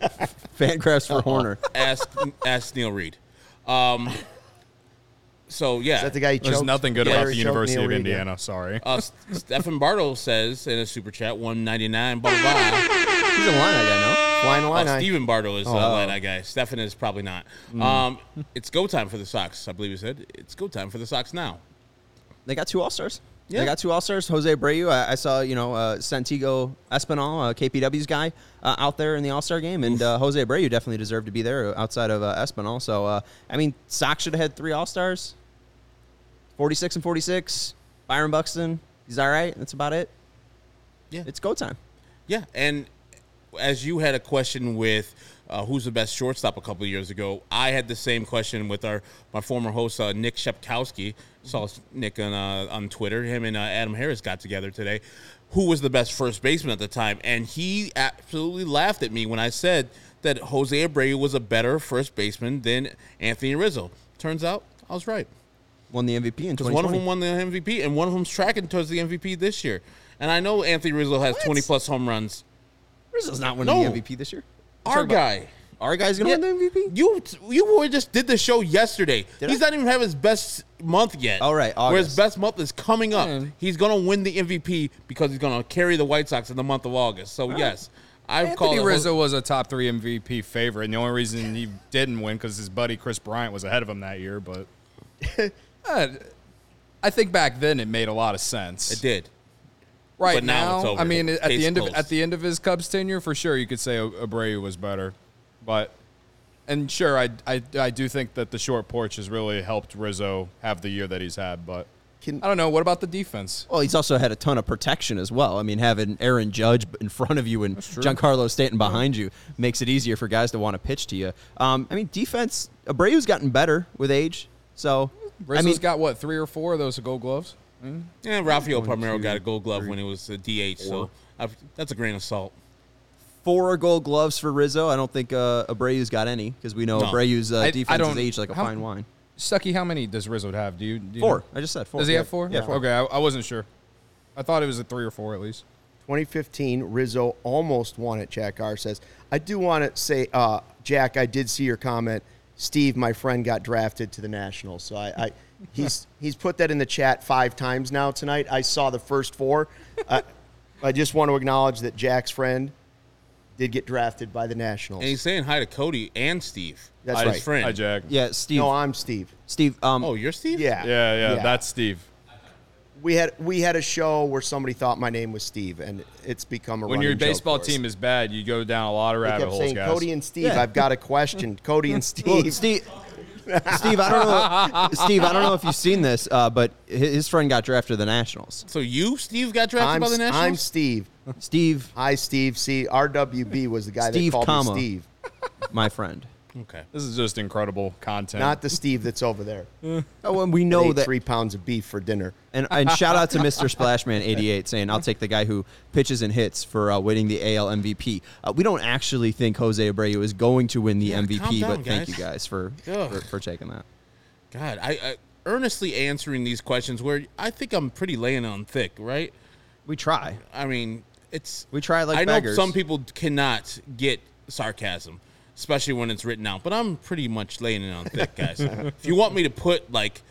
[SPEAKER 1] Fangraphs for Hoerner.
[SPEAKER 4] Ask ask Neil Reed. Um, so yeah,
[SPEAKER 2] Is that the guy? He
[SPEAKER 3] There's
[SPEAKER 2] choked?
[SPEAKER 3] nothing good
[SPEAKER 2] Yeah,
[SPEAKER 3] about the University of Indiana. Sorry.
[SPEAKER 4] uh, Stephen Bartle says in a super chat, one ninety nine. Blah blah blah.
[SPEAKER 1] He's a line guy, no?
[SPEAKER 2] Flying
[SPEAKER 4] Oh,
[SPEAKER 2] Illini.
[SPEAKER 4] Steven Bartle is
[SPEAKER 1] Oh.
[SPEAKER 4] line guy. Stephen is probably not. Um, it's go time for the Sox. I believe he said it's go time for the Sox now.
[SPEAKER 1] They got two All Stars.
[SPEAKER 4] Yeah.
[SPEAKER 1] They got two All Stars. Jose Abreu. I, I saw you know uh, Santiago Espinal, uh, KPW's guy, uh, out there in the All Star game, and uh, Jose Abreu definitely deserved to be there outside of uh, Espinal. So uh, I mean, Sox should have had three All Stars. Forty six and forty six. Byron Buxton. He's all right. That's about it.
[SPEAKER 4] Yeah.
[SPEAKER 1] It's go time.
[SPEAKER 4] Yeah, and as you had a question with uh, who's the best shortstop a couple of years ago, I had the same question with our my former host uh, Nick Shepkowski. Saw Nick on uh, on Twitter. Him and uh, Adam Harris got together today. Who was the best first baseman at the time? And he absolutely laughed at me when I said that Jose Abreu was a better first baseman than Anthony Rizzo. Turns out I was right.
[SPEAKER 1] Won the MVP in
[SPEAKER 4] Because one of them won the MVP, and one of them's tracking towards the MVP this year. And I know Anthony Rizzo has 20 plus home runs.
[SPEAKER 1] Rizzo's not winning
[SPEAKER 4] No.
[SPEAKER 1] the MVP this year.
[SPEAKER 4] Our guy.
[SPEAKER 1] Our guy's gonna
[SPEAKER 4] Yeah,
[SPEAKER 1] win the MVP.
[SPEAKER 4] You you boy just did the show yesterday.
[SPEAKER 1] Did
[SPEAKER 4] He's
[SPEAKER 1] I?
[SPEAKER 4] not even have his best month yet.
[SPEAKER 1] All right,
[SPEAKER 4] Where his best month is coming up.
[SPEAKER 3] Man.
[SPEAKER 4] He's gonna win the MVP because he's gonna carry the White Sox in the month of August. So yes, I've called
[SPEAKER 3] Anthony Rizzo was a top three MVP favorite, and the only reason he didn't win because his buddy Kris Bryant was ahead of him that year. But [LAUGHS] Uh, I think back then it made a lot of sense.
[SPEAKER 4] It did.
[SPEAKER 3] Right
[SPEAKER 4] But now it's over.
[SPEAKER 3] I mean, at
[SPEAKER 4] Case
[SPEAKER 3] the end
[SPEAKER 4] closed.
[SPEAKER 3] of at the end of his Cubs tenure, for sure, you could say Abreu was better. But and sure, I, I I do think that the short porch has really helped Rizzo have the year that he's had. But
[SPEAKER 2] Can-
[SPEAKER 3] I don't know. What about the defense?
[SPEAKER 1] Well, he's also had a ton of protection as well. I mean, having Aaron Judge in front of you and Giancarlo Stanton behind you makes it easier for guys to want to pitch to you. Um, I mean, defense, Abreu's gotten better with age. So,
[SPEAKER 3] Rizzo's
[SPEAKER 1] I mean,
[SPEAKER 3] got what three or four of those Gold Gloves.
[SPEAKER 4] Yeah, Rafael Palmeiro got a Gold Glove when he was a DH. So I've, that's a grain of salt.
[SPEAKER 1] four gold gloves for Rizzo. I don't think uh, Abreu's got any because we know
[SPEAKER 4] No.
[SPEAKER 1] Abreu's uh,
[SPEAKER 3] I- I
[SPEAKER 1] defense is
[SPEAKER 3] don't-
[SPEAKER 1] aged like a
[SPEAKER 3] how-
[SPEAKER 1] fine wine.
[SPEAKER 3] Stucky, how many does Rizzo have? Do you, do you
[SPEAKER 1] Four.
[SPEAKER 3] know?
[SPEAKER 1] I just said four.
[SPEAKER 3] Does he
[SPEAKER 1] Yeah.
[SPEAKER 3] have four?
[SPEAKER 1] Yeah, four.
[SPEAKER 3] Okay, I, I wasn't sure. I thought it was a three or four at least.
[SPEAKER 2] 2015, Rizzo almost won it. Jack R says, "I do want to say, uh, Jack, I did see your comment. Steve, my friend, got drafted to the Nationals, so I, I he's he's put that in the chat five times now tonight. I saw the first four. Uh, I just want to acknowledge that Jack's friend did get drafted by the Nationals.
[SPEAKER 4] And he's saying hi to Cody and Steve.
[SPEAKER 2] That's
[SPEAKER 4] his
[SPEAKER 2] right.
[SPEAKER 4] friend.
[SPEAKER 3] Hi, Jack.
[SPEAKER 1] Yeah, Steve.
[SPEAKER 2] no, I'm Steve.
[SPEAKER 1] Steve. Um,
[SPEAKER 4] Oh, you're Steve?
[SPEAKER 2] Yeah,
[SPEAKER 3] Yeah, yeah, that's Steve.
[SPEAKER 2] we had we had a show where somebody thought my name was Steve, and it's become a
[SPEAKER 3] When your
[SPEAKER 2] running joke
[SPEAKER 3] baseball team is bad, you go down a lot of
[SPEAKER 2] They
[SPEAKER 3] rabbit
[SPEAKER 2] kept
[SPEAKER 3] holes,
[SPEAKER 2] saying
[SPEAKER 3] guys.
[SPEAKER 2] Cody and Steve.
[SPEAKER 1] Yeah.
[SPEAKER 2] I've got a question. Cody and Steve. [LAUGHS]
[SPEAKER 1] Well, Steve, Steve, I don't know, [LAUGHS] Steve, I don't know if you've seen this, uh, but his friend got drafted to the Nationals.
[SPEAKER 4] So you, Steve, got drafted
[SPEAKER 2] I'm,
[SPEAKER 4] by the Nationals?
[SPEAKER 2] I'm Steve.
[SPEAKER 1] Steve,
[SPEAKER 2] Hi, Steve. See, RWB was the guy
[SPEAKER 1] Steve,
[SPEAKER 2] that called
[SPEAKER 1] comma.
[SPEAKER 2] me Steve,
[SPEAKER 1] my friend.
[SPEAKER 4] Okay.
[SPEAKER 3] This is just incredible content.
[SPEAKER 2] not the Steve that's over there. [LAUGHS]
[SPEAKER 1] Oh, and we
[SPEAKER 2] That
[SPEAKER 1] know
[SPEAKER 2] ate
[SPEAKER 1] that.
[SPEAKER 2] three pounds of beef for dinner.
[SPEAKER 1] And, and [LAUGHS] shout out to Mr. Splashman88 saying, I'll take the guy who pitches and hits for uh, winning the AL MVP. Uh, we don't actually think Jose Abreu is going to win the
[SPEAKER 4] Yeah, calm
[SPEAKER 1] MVP,
[SPEAKER 4] down,
[SPEAKER 1] but thank
[SPEAKER 4] guys.
[SPEAKER 1] you guys for,
[SPEAKER 4] Ugh.
[SPEAKER 1] for, for taking that.
[SPEAKER 4] God, I, I earnestly answering these questions where I think I'm pretty laying on thick, right?
[SPEAKER 1] We try.
[SPEAKER 4] I mean, it's
[SPEAKER 1] We try like
[SPEAKER 4] I know
[SPEAKER 1] beggars.
[SPEAKER 4] some people cannot get sarcasm, especially when it's written out, but I'm pretty much laying it on thick, guys. [LAUGHS] if you want me to put like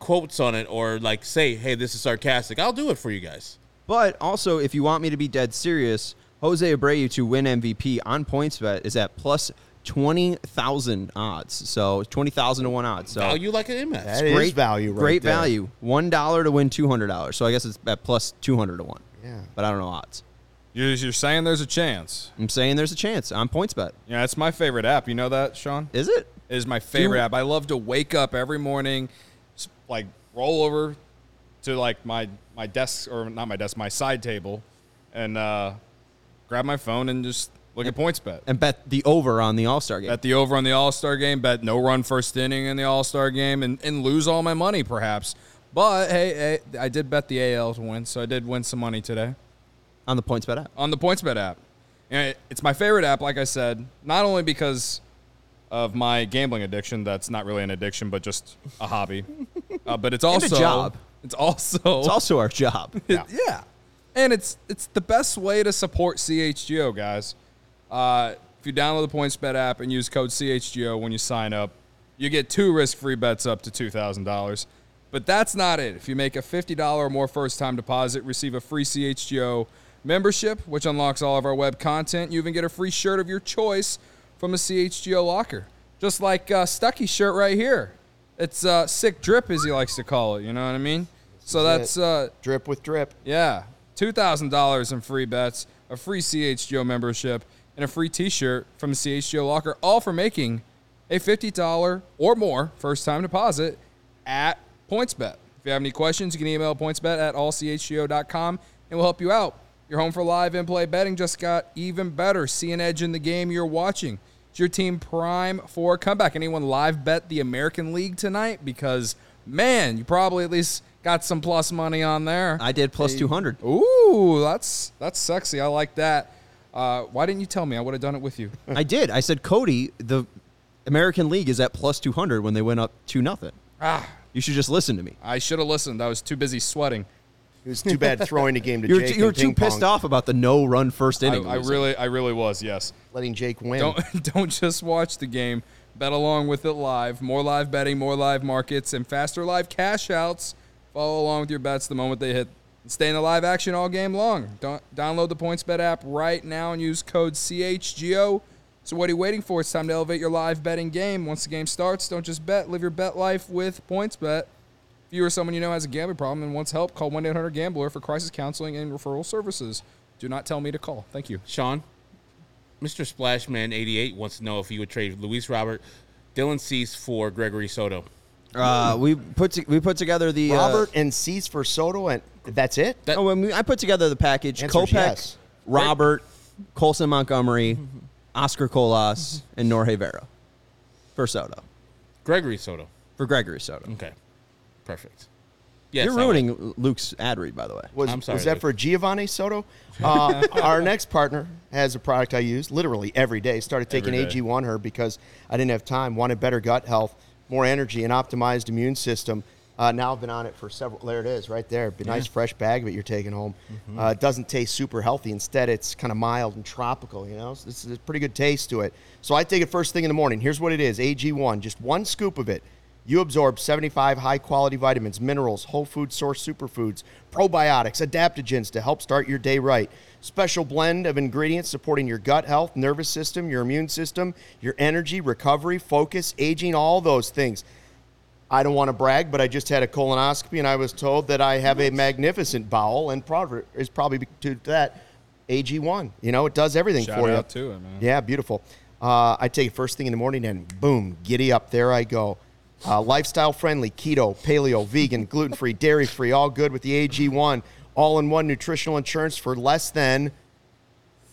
[SPEAKER 4] quotes on it or like say, "Hey, this is sarcastic," I'll do it for you guys.
[SPEAKER 1] But also, if you want me to be dead serious, Jose Abreu to win MVP on PointsBet is at plus twenty thousand odds. So twenty thousand to one odds. So
[SPEAKER 4] Value like an MS.
[SPEAKER 2] That is great value right
[SPEAKER 1] great
[SPEAKER 2] there.
[SPEAKER 1] value. One dollar to win two hundred dollars. So I guess it's at plus two hundred to one.
[SPEAKER 2] Yeah.
[SPEAKER 1] But I don't know odds.
[SPEAKER 3] You're, you're saying there's a chance.
[SPEAKER 1] I'm saying there's a chance on PointsBet.
[SPEAKER 3] Yeah, it's my favorite app. You know that, Sean?
[SPEAKER 1] Is it?
[SPEAKER 3] It is my favorite app. I love to wake up every morning, like roll over to like my my desk or not my desk, my side table, and uh, grab my phone and just look at points bet.
[SPEAKER 1] And bet the over on the All Star game.
[SPEAKER 3] Bet the over on the All Star game. Bet no run first inning in the All Star game, and, and lose all my money perhaps. But hey, hey, I did bet the AL to win, so I did win some money today
[SPEAKER 1] on the PointsBet app.
[SPEAKER 3] on the PointsBet app. And it- it's my favorite app, like I said, not only because of my gambling addiction. That's not really an addiction, but just a hobby. [LAUGHS] Uh, but it's also
[SPEAKER 1] job.
[SPEAKER 3] It's also
[SPEAKER 1] It's also our job. [LAUGHS]
[SPEAKER 3] it- yeah. And it's it's the best way to support CHGO, guys. Uh, if you download the PointsBet app and use code CHGO when you sign up, you get two risk-free bets up to two thousand dollars. But that's not it. If you make a fifty dollar or more first-time deposit, receive a free CHGO membership, which unlocks all of our web content. You even get a free shirt of your choice from a CHGO locker, just like uh, Stucky's shirt right here. It's uh, sick drip, as he likes to call it. You know what I mean? So that's uh,
[SPEAKER 2] Drip with drip.
[SPEAKER 3] yeah. $2,000 in free bets, a free CHGO membership, and a free t shirt from the CHGO locker, all for making a $50 or more first time deposit at PointsBet. If you have any questions, you can email pointsbet at allchgo.com and we'll help you out. Your home for live in play betting just got even better. See an edge in the game you're watching. Is your team prime for a comeback? Anyone live bet the American League tonight? Because, man, you probably at least got some plus money on there.
[SPEAKER 1] I did plus 200.
[SPEAKER 3] Ooh, that's that's sexy. I like that. Uh, why didn't you tell me? I would have done it with you. [LAUGHS]
[SPEAKER 1] I did. I said, Cody, the American League is at plus 200 when they went up 2 nothing.
[SPEAKER 3] Ah,
[SPEAKER 1] You should just listen to me.
[SPEAKER 3] I should have listened. I was too busy sweating.
[SPEAKER 2] It was too bad throwing the game to
[SPEAKER 1] You're,
[SPEAKER 2] Jake.
[SPEAKER 1] you're
[SPEAKER 2] in
[SPEAKER 1] too
[SPEAKER 2] ping
[SPEAKER 1] pissed off about the no run first inning.
[SPEAKER 3] I
[SPEAKER 1] losing.
[SPEAKER 3] really, I really was. Yes.
[SPEAKER 2] letting Jake win.
[SPEAKER 3] Don't [LAUGHS] don't just watch the game. Bet along with it live. More live betting, more live markets, and faster live cash outs. Follow along with your bets the moment they hit. Stay in the live action all game long. Don't download the PointsBet app right now and use code CHGO. So what are you waiting for? It's time to elevate your live betting game. Once the game starts, don't just bet. Live your bet life with PointsBet. If you or someone you know has a gambling problem and wants help, call 1-800-GAMBLER for crisis counseling and referral services. Do not tell me to call. Thank you.
[SPEAKER 4] Sean, Mr. Splashman88 wants to know if you would trade Luis Robert, Dylan Cease for Gregory Soto.
[SPEAKER 1] Uh, we put to, we put together the uh,
[SPEAKER 2] Robert and Cease for Soto, and that's it.
[SPEAKER 4] That-
[SPEAKER 1] oh, when we, I put together the package:
[SPEAKER 2] Answer's
[SPEAKER 1] Kopech,
[SPEAKER 2] yes.
[SPEAKER 1] Robert, Colson Montgomery, Oscar Colas, and Norge Vera for Soto
[SPEAKER 4] Gregory Soto.
[SPEAKER 1] for Gregory Soto.
[SPEAKER 4] Okay. Perfect. Yes,
[SPEAKER 1] You're
[SPEAKER 4] I
[SPEAKER 1] ruining Luke's ad read, by the way.
[SPEAKER 2] Was,
[SPEAKER 4] I'm sorry,
[SPEAKER 2] was that
[SPEAKER 4] Luke.
[SPEAKER 2] for Giovanni Soto? [LAUGHS] Uh, our next partner has a product I use literally every day. Started taking
[SPEAKER 3] Every day.
[SPEAKER 2] AG1 her because I didn't have time. Wanted better gut health, more energy, an optimized immune system. Uh, now I've been on it for several. There it is, right there. Be nice fresh bag of it you're taking home.
[SPEAKER 4] Mm-hmm.
[SPEAKER 2] Uh, it doesn't taste super healthy. Instead, it's kind of mild and tropical. You know, so this is a pretty good taste to it. So I take it first thing in the morning. Here's what it is: AG1, just one scoop of it. You absorb 75 high quality vitamins, minerals, whole food source superfoods, probiotics, adaptogens to help start your day right. Special blend of ingredients supporting your gut health, nervous system, your immune system, your energy, recovery, focus, aging, all those things. I don't want to brag, but I just had a colonoscopy and I was told that I have a magnificent bowel, and is probably due to that AG1. You know, it does everything
[SPEAKER 3] Shout
[SPEAKER 2] for you.
[SPEAKER 3] out to it, man.
[SPEAKER 2] Yeah, beautiful. Uh, I take it first thing in the morning and boom, giddy up. There I go. Uh, lifestyle friendly, keto, paleo, vegan, gluten free, dairy free, all good with the AG1. All in one nutritional insurance for less than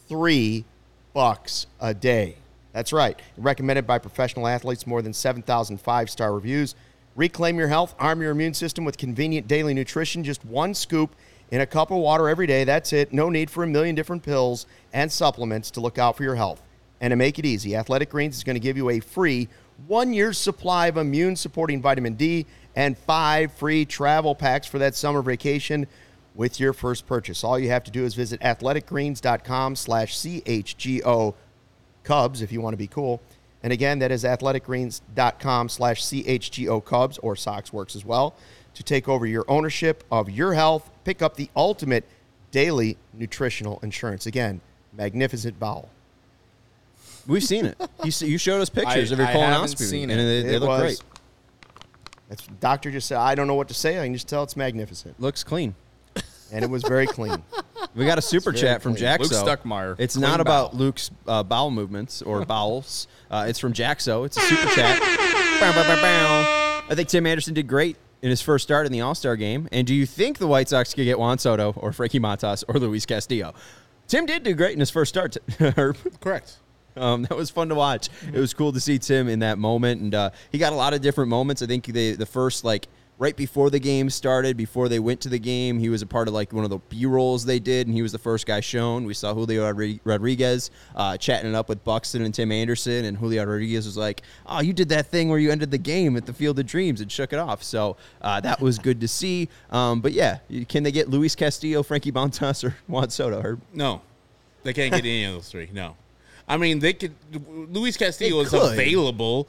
[SPEAKER 2] three bucks a day. That's right. Recommended by professional athletes, more than 7,000 five star reviews. Reclaim your health, arm your immune system with convenient daily nutrition. Just one scoop in a cup of water every day. That's it. No need for a million different pills and supplements to look out for your health. And to make it easy, Athletic Greens is going to give you a free one year supply of immune supporting vitamin D and five free travel packs for that summer vacation with your first purchase. All you have to do is visit athleticgreens.com slash CHGO Cubs if you want to be cool. And again, that is athleticgreens.com slash CHGO Cubs or Sox works as well to take over your ownership of your health. Pick up the ultimate daily nutritional insurance. Again, magnificent bowel.
[SPEAKER 1] We've seen it. You, s- you showed us pictures
[SPEAKER 3] I-
[SPEAKER 1] of your
[SPEAKER 3] I
[SPEAKER 1] colonoscopy,
[SPEAKER 3] haven't seen
[SPEAKER 1] and
[SPEAKER 3] it.
[SPEAKER 1] they, they
[SPEAKER 2] It
[SPEAKER 1] look
[SPEAKER 2] was-
[SPEAKER 1] great.
[SPEAKER 2] That's doctor just said. I don't know what to say. I can just tell it's magnificent,
[SPEAKER 1] Looks clean.
[SPEAKER 2] and it was very clean.
[SPEAKER 1] We got a super
[SPEAKER 2] It's very
[SPEAKER 1] chat from
[SPEAKER 2] clean.
[SPEAKER 1] Jaxo.
[SPEAKER 3] Luke Stuckmeyer,
[SPEAKER 1] It's
[SPEAKER 3] clean
[SPEAKER 1] not about
[SPEAKER 3] bowel.
[SPEAKER 1] Luke's uh, bowel movements or [LAUGHS] bowels. Uh, it's from Jaxo. It's a super chat. Bow, bow, bow, bow. I think Tim Anderson did great in his first start in the All Star game. And do you think the White Sox could get Juan Soto or Frankie Montas or Luis Castillo? Tim did do great in his first start. [LAUGHS] Herb.
[SPEAKER 4] Correct.
[SPEAKER 1] Um, [LAUGHS] that was fun to watch. It was cool to see Tim in that moment, and uh, he got a lot of different moments. I think the the first like right before the game started, before they went to the game, he was a part of like one of the B rolls they did, and he was the first guy shown. We saw Julio Rodriguez uh, chatting it up with Buxton and Tim Anderson, and Julio Rodriguez was like, "Oh, you did that thing where you ended the game at the Field of Dreams and shook it off." So uh, that was good to see. Um, but yeah, can they get Luis Castillo, Frankie Montas, or [LAUGHS] Juan Soto? Or
[SPEAKER 4] No, they can't get any of those three. No, I mean they could. Luis Castillo is available,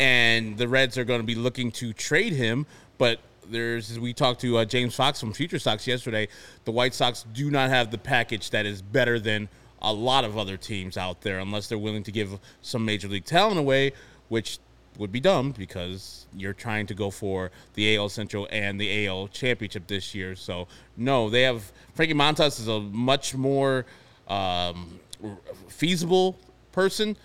[SPEAKER 4] and the Reds are going to be looking to trade him. But there's we talked to uh, James Fox from Future Sox yesterday. The White Sox do not have the package that is better than a lot of other teams out there, unless they're willing to give some major league talent away, which would be dumb because you're trying to go for the AL Central and the AL Championship this year. So no, they have Frankie Montas is a much more um, feasible person,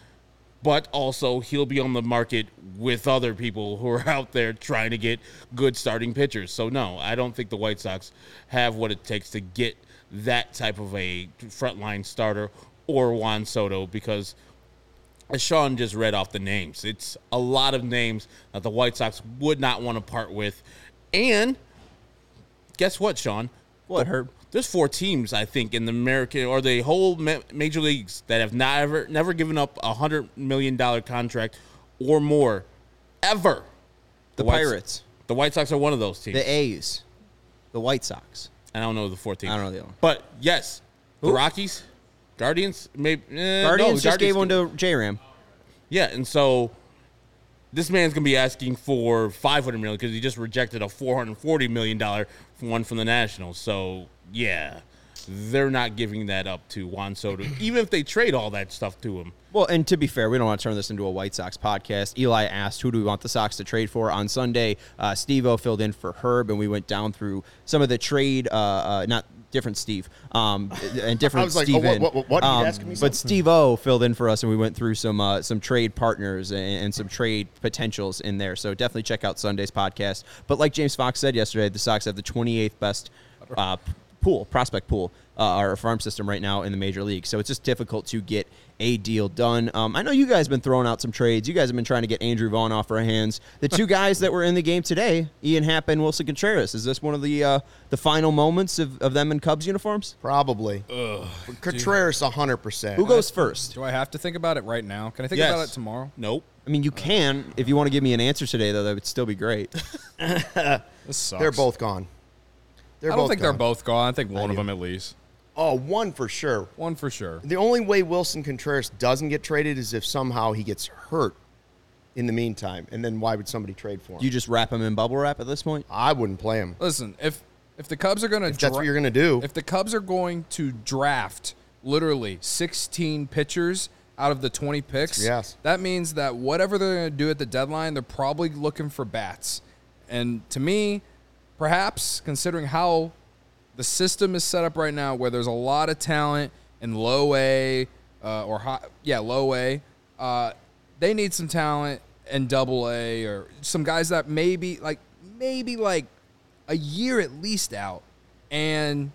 [SPEAKER 4] but also he'll be on the market with other people who are out there trying to get good starting pitchers. So no, I don't think the White Sox have what it takes to get that type of a frontline starter or Juan Soto because as Sean just read off the names, it's a lot of names that the White Sox would not want to part with. And guess what, Sean?
[SPEAKER 1] what, Herb?
[SPEAKER 4] There's four teams, I think, in the American or the whole ma- major leagues that have never never given up a hundred million dollar contract or more ever.
[SPEAKER 1] The
[SPEAKER 4] White-
[SPEAKER 1] Pirates,
[SPEAKER 4] The White Sox are one of those teams.
[SPEAKER 1] the A's, the White Sox.
[SPEAKER 4] I don't know the four teams.
[SPEAKER 1] I don't know the other one.
[SPEAKER 4] But yes, the Rockies, Guardians, maybe eh,
[SPEAKER 1] Guardians
[SPEAKER 4] no,
[SPEAKER 1] just gave one
[SPEAKER 4] Guardians-
[SPEAKER 1] to J Ram.
[SPEAKER 4] Yeah, and so this man's gonna be asking for five hundred million because he just rejected a four hundred forty million dollar one from the Nationals. So yeah, they're not giving that up to Juan Soto, even if they trade all that stuff to him.
[SPEAKER 1] Well, and to be fair, we don't want to turn this into a White Sox podcast. Eli asked, "Who do we want the Sox to trade for?" On Sunday, uh, Steve-O filled in for Herb, and we went down through some of the trade. Uh, uh, not different Steve, um, [LAUGHS] and different
[SPEAKER 2] I was like, oh, what- what- what?
[SPEAKER 1] Um, But? Steve-O filled in for us, and we went through some uh, some trade partners and, and some trade potentials in there. So definitely check out Sunday's podcast. But like James Fox said yesterday, the Sox have the 28th best uh, p- pool, prospect pool, uh, our farm system right now in the major league. So it's just difficult to get a deal done. Um, I know you guys have been throwing out some trades. You guys have been trying to get Andrew Vaughn off our hands. The two [LAUGHS] guys that were in the game today, Ian Happ and Willson Contreras. Is this one of the uh, the final moments of, of them in Cubs uniforms?
[SPEAKER 2] Probably. Contreras, hundred percent.
[SPEAKER 1] Who goes first?
[SPEAKER 3] Do I have to think about it right now? Can I think
[SPEAKER 4] Yes.
[SPEAKER 3] about it tomorrow?
[SPEAKER 4] Nope.
[SPEAKER 1] I mean, you can if you want to give me an answer today, though. That would still be great. [LAUGHS] [LAUGHS]
[SPEAKER 3] This sucks.
[SPEAKER 2] They're both gone. They're
[SPEAKER 3] I don't
[SPEAKER 2] both
[SPEAKER 3] think they're both gone. I think one of them at least.
[SPEAKER 2] Oh, one for sure.
[SPEAKER 3] One for sure.
[SPEAKER 2] The only way Willson Contreras doesn't get traded is if somehow he gets hurt in the meantime, and then why would somebody trade for him?
[SPEAKER 1] you just wrap him in bubble wrap at this point.
[SPEAKER 2] I wouldn't play him.
[SPEAKER 3] Listen, if if the Cubs are going to
[SPEAKER 2] If that's what you're gonna do.
[SPEAKER 3] if the Cubs are going to draft literally 16 pitchers out of the 20 picks,
[SPEAKER 2] Yes.
[SPEAKER 3] that means that whatever they're going to do at the deadline, they're probably looking for bats. And to me, perhaps considering how the system is set up right now, where there's a lot of talent in low A uh, or high, yeah, low A, uh, they need some talent in double A or some guys that maybe like maybe like a year at least out, and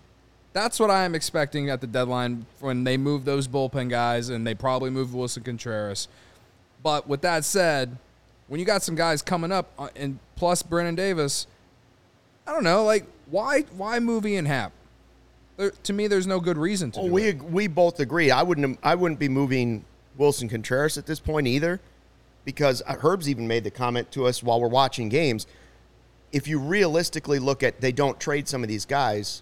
[SPEAKER 3] that's what I am expecting at the deadline when they move those bullpen guys, and they probably move Willson Contreras. But with that said, when you got some guys coming up, uh, and plus Brennen Davis, I don't know, like why why move Ian Happ? There, to me, there's no good reason to.
[SPEAKER 2] Oh,
[SPEAKER 3] do
[SPEAKER 2] we
[SPEAKER 3] it.
[SPEAKER 2] we both agree. I wouldn't I wouldn't be moving Willson Contreras at this point either, because uh, Herb's even made the comment to us while we're watching games. If you realistically look at, they don't trade some of these guys.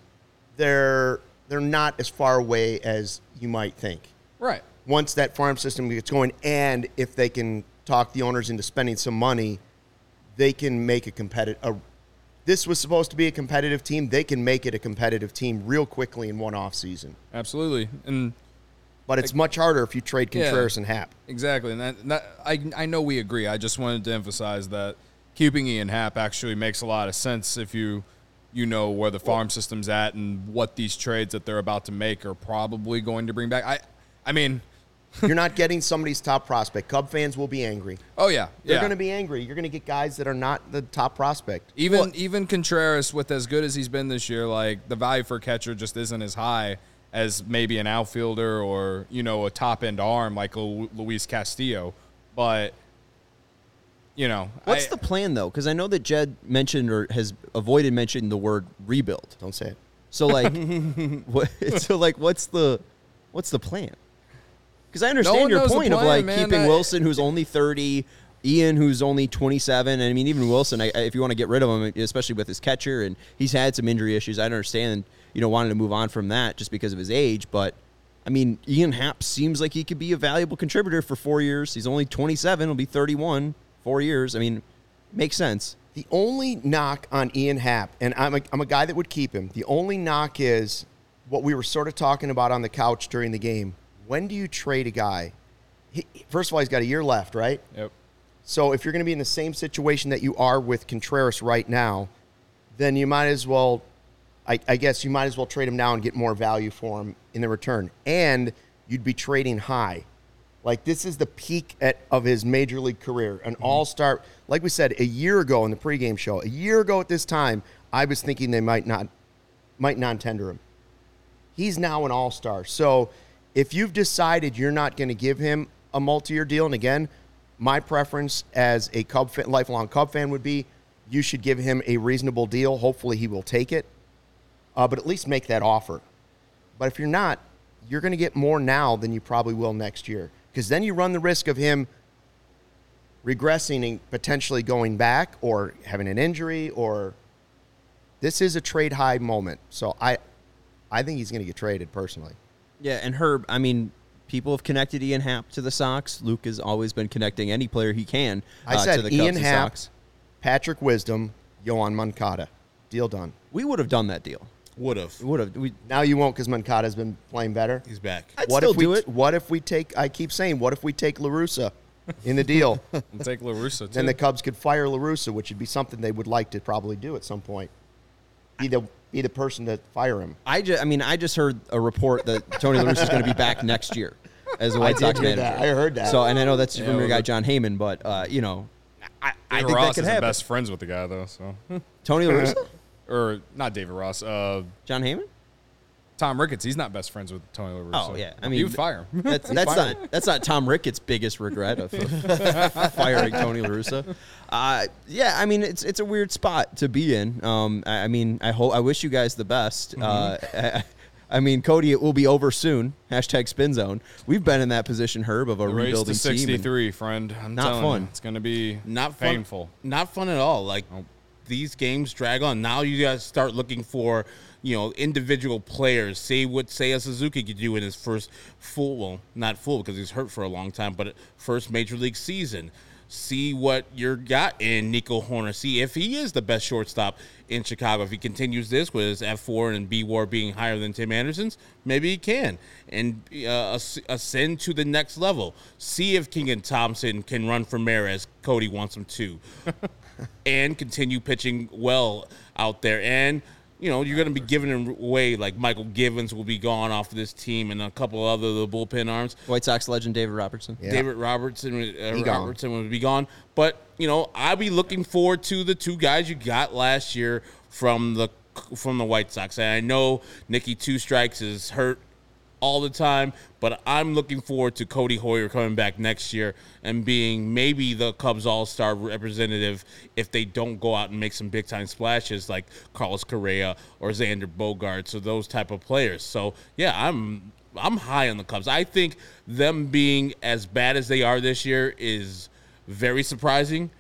[SPEAKER 2] They're they're not as far away as you might think.
[SPEAKER 3] right.
[SPEAKER 2] Once that farm system gets going, and if they can talk the owners into spending some money, they can make a competitive. This was supposed to be a competitive team, they can make it a competitive team real quickly in one off season.
[SPEAKER 3] Absolutely, and
[SPEAKER 2] But it's much harder if you trade
[SPEAKER 3] Yeah.
[SPEAKER 2] Contreras and Happ.
[SPEAKER 3] Exactly, and that, that I I know we agree. I just wanted to emphasize that keeping Ian Happ actually makes a lot of sense if you you know where the farm system's at and what these trades that they're about to make are probably going to bring back. I I mean,
[SPEAKER 2] You're not getting somebody's top prospect. Cub fans will be angry.
[SPEAKER 3] oh yeah,
[SPEAKER 2] They're
[SPEAKER 3] yeah.
[SPEAKER 2] going to be angry. You're going to get guys that are not the top prospect.
[SPEAKER 3] even even Contreras with as good as he's been this year, like the value for catcher just isn't as high as maybe an outfielder or you know a top end arm like Lu- Luis Castillo, but. You know,
[SPEAKER 1] What's
[SPEAKER 3] I-
[SPEAKER 1] the plan though? Because I know that Jed mentioned or has avoided mentioning the word rebuild.
[SPEAKER 2] Don't say it.
[SPEAKER 1] So like, [LAUGHS] what, [LAUGHS] so like, what's the what's the plan? Because I understand
[SPEAKER 3] one
[SPEAKER 1] your point of like
[SPEAKER 3] man.
[SPEAKER 1] keeping
[SPEAKER 3] I-
[SPEAKER 1] Willson, who's only thirty, Ian, who's only twenty-seven. And I mean, even Willson, I, if you want to get rid of him, especially with his catcher, and he's had some injury issues. I understand, you know, wanting to move on from that just because of his age. But I mean, Ian Happ seems like he could be a valuable contributor for four years. He's only twenty-seven. He'll be thirty-one. Four years. I mean, makes sense.
[SPEAKER 2] The only knock on Ian Happ, and I'm a, I'm a guy that would keep him, the only knock is what we were sort of talking about on the couch during the game. When do you trade a guy? He, first of all, he's got a year left, right?
[SPEAKER 3] Yep.
[SPEAKER 2] So if you're going to be in the same situation that you are with Contreras right now, then you might as well, I, I guess you might as well trade him now and get more value for him in the return. And you'd be trading high. Like this is the peak at, of his major league career, an mm-hmm. all star. Like we said a year ago in the pregame show, a year ago at this time, I was thinking they might not, might non tender him. He's now an all star. So if you've decided you're not going to give him a multi year deal, and again, my preference as a Cub fan, lifelong Cub fan would be you should give him a reasonable deal. Hopefully, he will take it, uh, but at least make that offer. But if you're not, you're going to get more now than you probably will next year because then you run the risk of him regressing and potentially going back or having an injury or this is a trade high moment. So I I think he's going to get traded personally.
[SPEAKER 1] Yeah, and Herb, I mean, people have connected Ian Happ to the Sox. Luke has always been connecting any player he can
[SPEAKER 2] I
[SPEAKER 1] uh,
[SPEAKER 2] said
[SPEAKER 1] to the
[SPEAKER 2] Ian
[SPEAKER 1] Cubs and
[SPEAKER 2] Happ,
[SPEAKER 1] Sox.
[SPEAKER 2] Patrick Wisdom, Yoán Moncada. Deal done.
[SPEAKER 1] We would have done that deal.
[SPEAKER 4] Would have.
[SPEAKER 1] Would have. We,
[SPEAKER 2] Now you won't because Moncada's been playing better.
[SPEAKER 4] He's back.
[SPEAKER 1] I'd
[SPEAKER 2] what
[SPEAKER 1] still
[SPEAKER 2] if we
[SPEAKER 1] do it.
[SPEAKER 2] what if we take I keep saying what if we take La Russa in the deal? [LAUGHS]
[SPEAKER 3] We'll take La Russa, too.
[SPEAKER 2] then the Cubs could fire La Russa, which would be something they would like to probably do at some point. Either the be the person to fire him.
[SPEAKER 1] I just, I mean, I just heard a report that Tony La Russa is going to be back next year as a White
[SPEAKER 2] did
[SPEAKER 1] Sox manager.
[SPEAKER 2] that. I heard that.
[SPEAKER 1] So, and I know that's from
[SPEAKER 3] Yeah,
[SPEAKER 1] your guy Jon Heyman, but uh, you know, I, I think
[SPEAKER 3] Ross
[SPEAKER 1] that could
[SPEAKER 3] isn't
[SPEAKER 1] happen.
[SPEAKER 3] best friends with the guy, though, so.
[SPEAKER 1] Tony La Russa, [LAUGHS]
[SPEAKER 3] or not David Ross, uh,
[SPEAKER 1] Jon Heyman.
[SPEAKER 3] Tom Ricketts. He's not best friends with Tony La Russa.
[SPEAKER 1] Oh yeah, I mean,
[SPEAKER 3] you fire him.
[SPEAKER 1] That's [LAUGHS] that's not that's not Tom Ricketts' biggest regret of, of [LAUGHS] firing Tony La Russa. Uh, yeah, I mean it's it's a weird spot to be in. Um, I, I mean, I hope I wish you guys the best. Uh, I, [LAUGHS] I mean, Cody, it will be over soon. Hashtag Spin Zone. We've been in that position, Herb, of a
[SPEAKER 3] The race
[SPEAKER 1] rebuilding
[SPEAKER 3] to
[SPEAKER 1] team.
[SPEAKER 3] 63, friend. I'm
[SPEAKER 1] Not
[SPEAKER 3] telling
[SPEAKER 1] fun.
[SPEAKER 3] You, it's going to be
[SPEAKER 4] not fun,
[SPEAKER 3] painful.
[SPEAKER 4] Not fun at all. Like these games drag on. Now you guys start looking for you know individual players. See what Seiya Suzuki could do in his first full, well, not full because he's hurt for a long time, but first major league season. See what you're got in Nico Hoerner. See if he is the best shortstop in Chicago. If he continues this with his F4 and B WAR being higher than Tim Anderson's, maybe he can and uh, ascend to the next level. See if Keegan Thompson can run for mayor as Cody wants him to, [LAUGHS] and continue pitching well out there. And you know you're going to be giving him away like Mychal Givens will be gone off of this team, and a couple other of the bullpen arms.
[SPEAKER 1] White Sox legend David Robertson.
[SPEAKER 2] Yeah.
[SPEAKER 4] David Robertson, uh,
[SPEAKER 2] He gone.
[SPEAKER 4] Robertson would be gone. But you know, I'll be looking forward to the two guys you got last year from the from the White Sox. And I know Nicky Two Strikes is hurt all the time, but I'm looking forward to Codi Heuer coming back next year and being maybe the Cubs All Star representative if they don't go out and make some big time splashes like Carlos Correa or Xander Bogaerts or those type of players. So yeah, I'm I'm high on the Cubs. I think them being as bad as they are this year is very surprising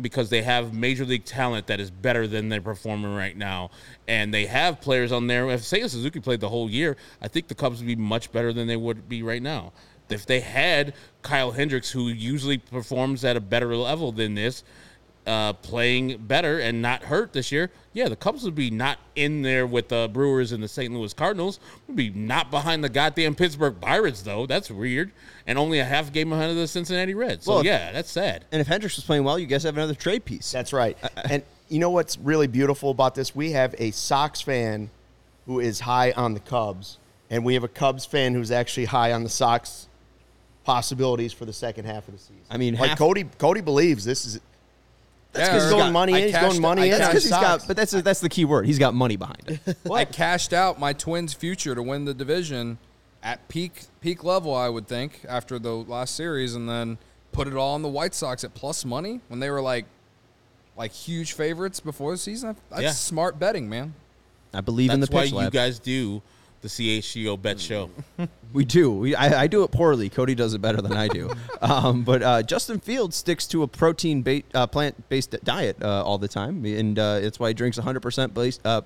[SPEAKER 4] because they have major league talent that is better than they're performing right now. And they have players on there. If Seiya Suzuki played the whole year, I think the Cubs would be much better than they would be right now. If they had Kyle Hendricks, who usually performs at a better level than this, uh, playing better and not hurt this year, yeah, the Cubs would be not in there with the Brewers and the St. Louis Cardinals. Would be not behind the goddamn Pittsburgh Pirates though. That's weird. And only a half game behind of the Cincinnati Reds. So
[SPEAKER 1] Well, if-
[SPEAKER 4] yeah, that's sad.
[SPEAKER 1] And if Hendricks was playing well, you guys have another trade piece.
[SPEAKER 2] That's right. And you know what's really beautiful about this? We have a Sox fan who is high on the Cubs, and we have a Cubs fan who's actually high on the Sox possibilities for the second half of the season.
[SPEAKER 1] I mean,
[SPEAKER 2] like
[SPEAKER 1] half-
[SPEAKER 2] Cody, Cody believes this is.
[SPEAKER 3] That's
[SPEAKER 2] He's going money
[SPEAKER 3] I
[SPEAKER 2] in. He's going money in.
[SPEAKER 1] That's
[SPEAKER 2] on
[SPEAKER 3] cashed-
[SPEAKER 1] because he's
[SPEAKER 2] Sox.
[SPEAKER 1] got, but that's that's the key word. He's got money behind it. [LAUGHS]
[SPEAKER 3] I cashed out my Twins' future to win the division at peak peak level. I would think after the last series, and then put it all on the White Sox at plus money when they were like like huge favorites before the season. That's
[SPEAKER 4] Yeah.
[SPEAKER 3] smart betting, man.
[SPEAKER 1] I believe in the
[SPEAKER 4] That's why
[SPEAKER 1] pitch
[SPEAKER 4] you guys do the CHGO bet show. [LAUGHS]
[SPEAKER 1] We do. We, I, I do it poorly. Cody does it better than I do. [LAUGHS] um, but uh, Justin Fields sticks to a protein ba- uh, plant based diet uh, all the time, and uh, it's why he drinks 100% based. Uh,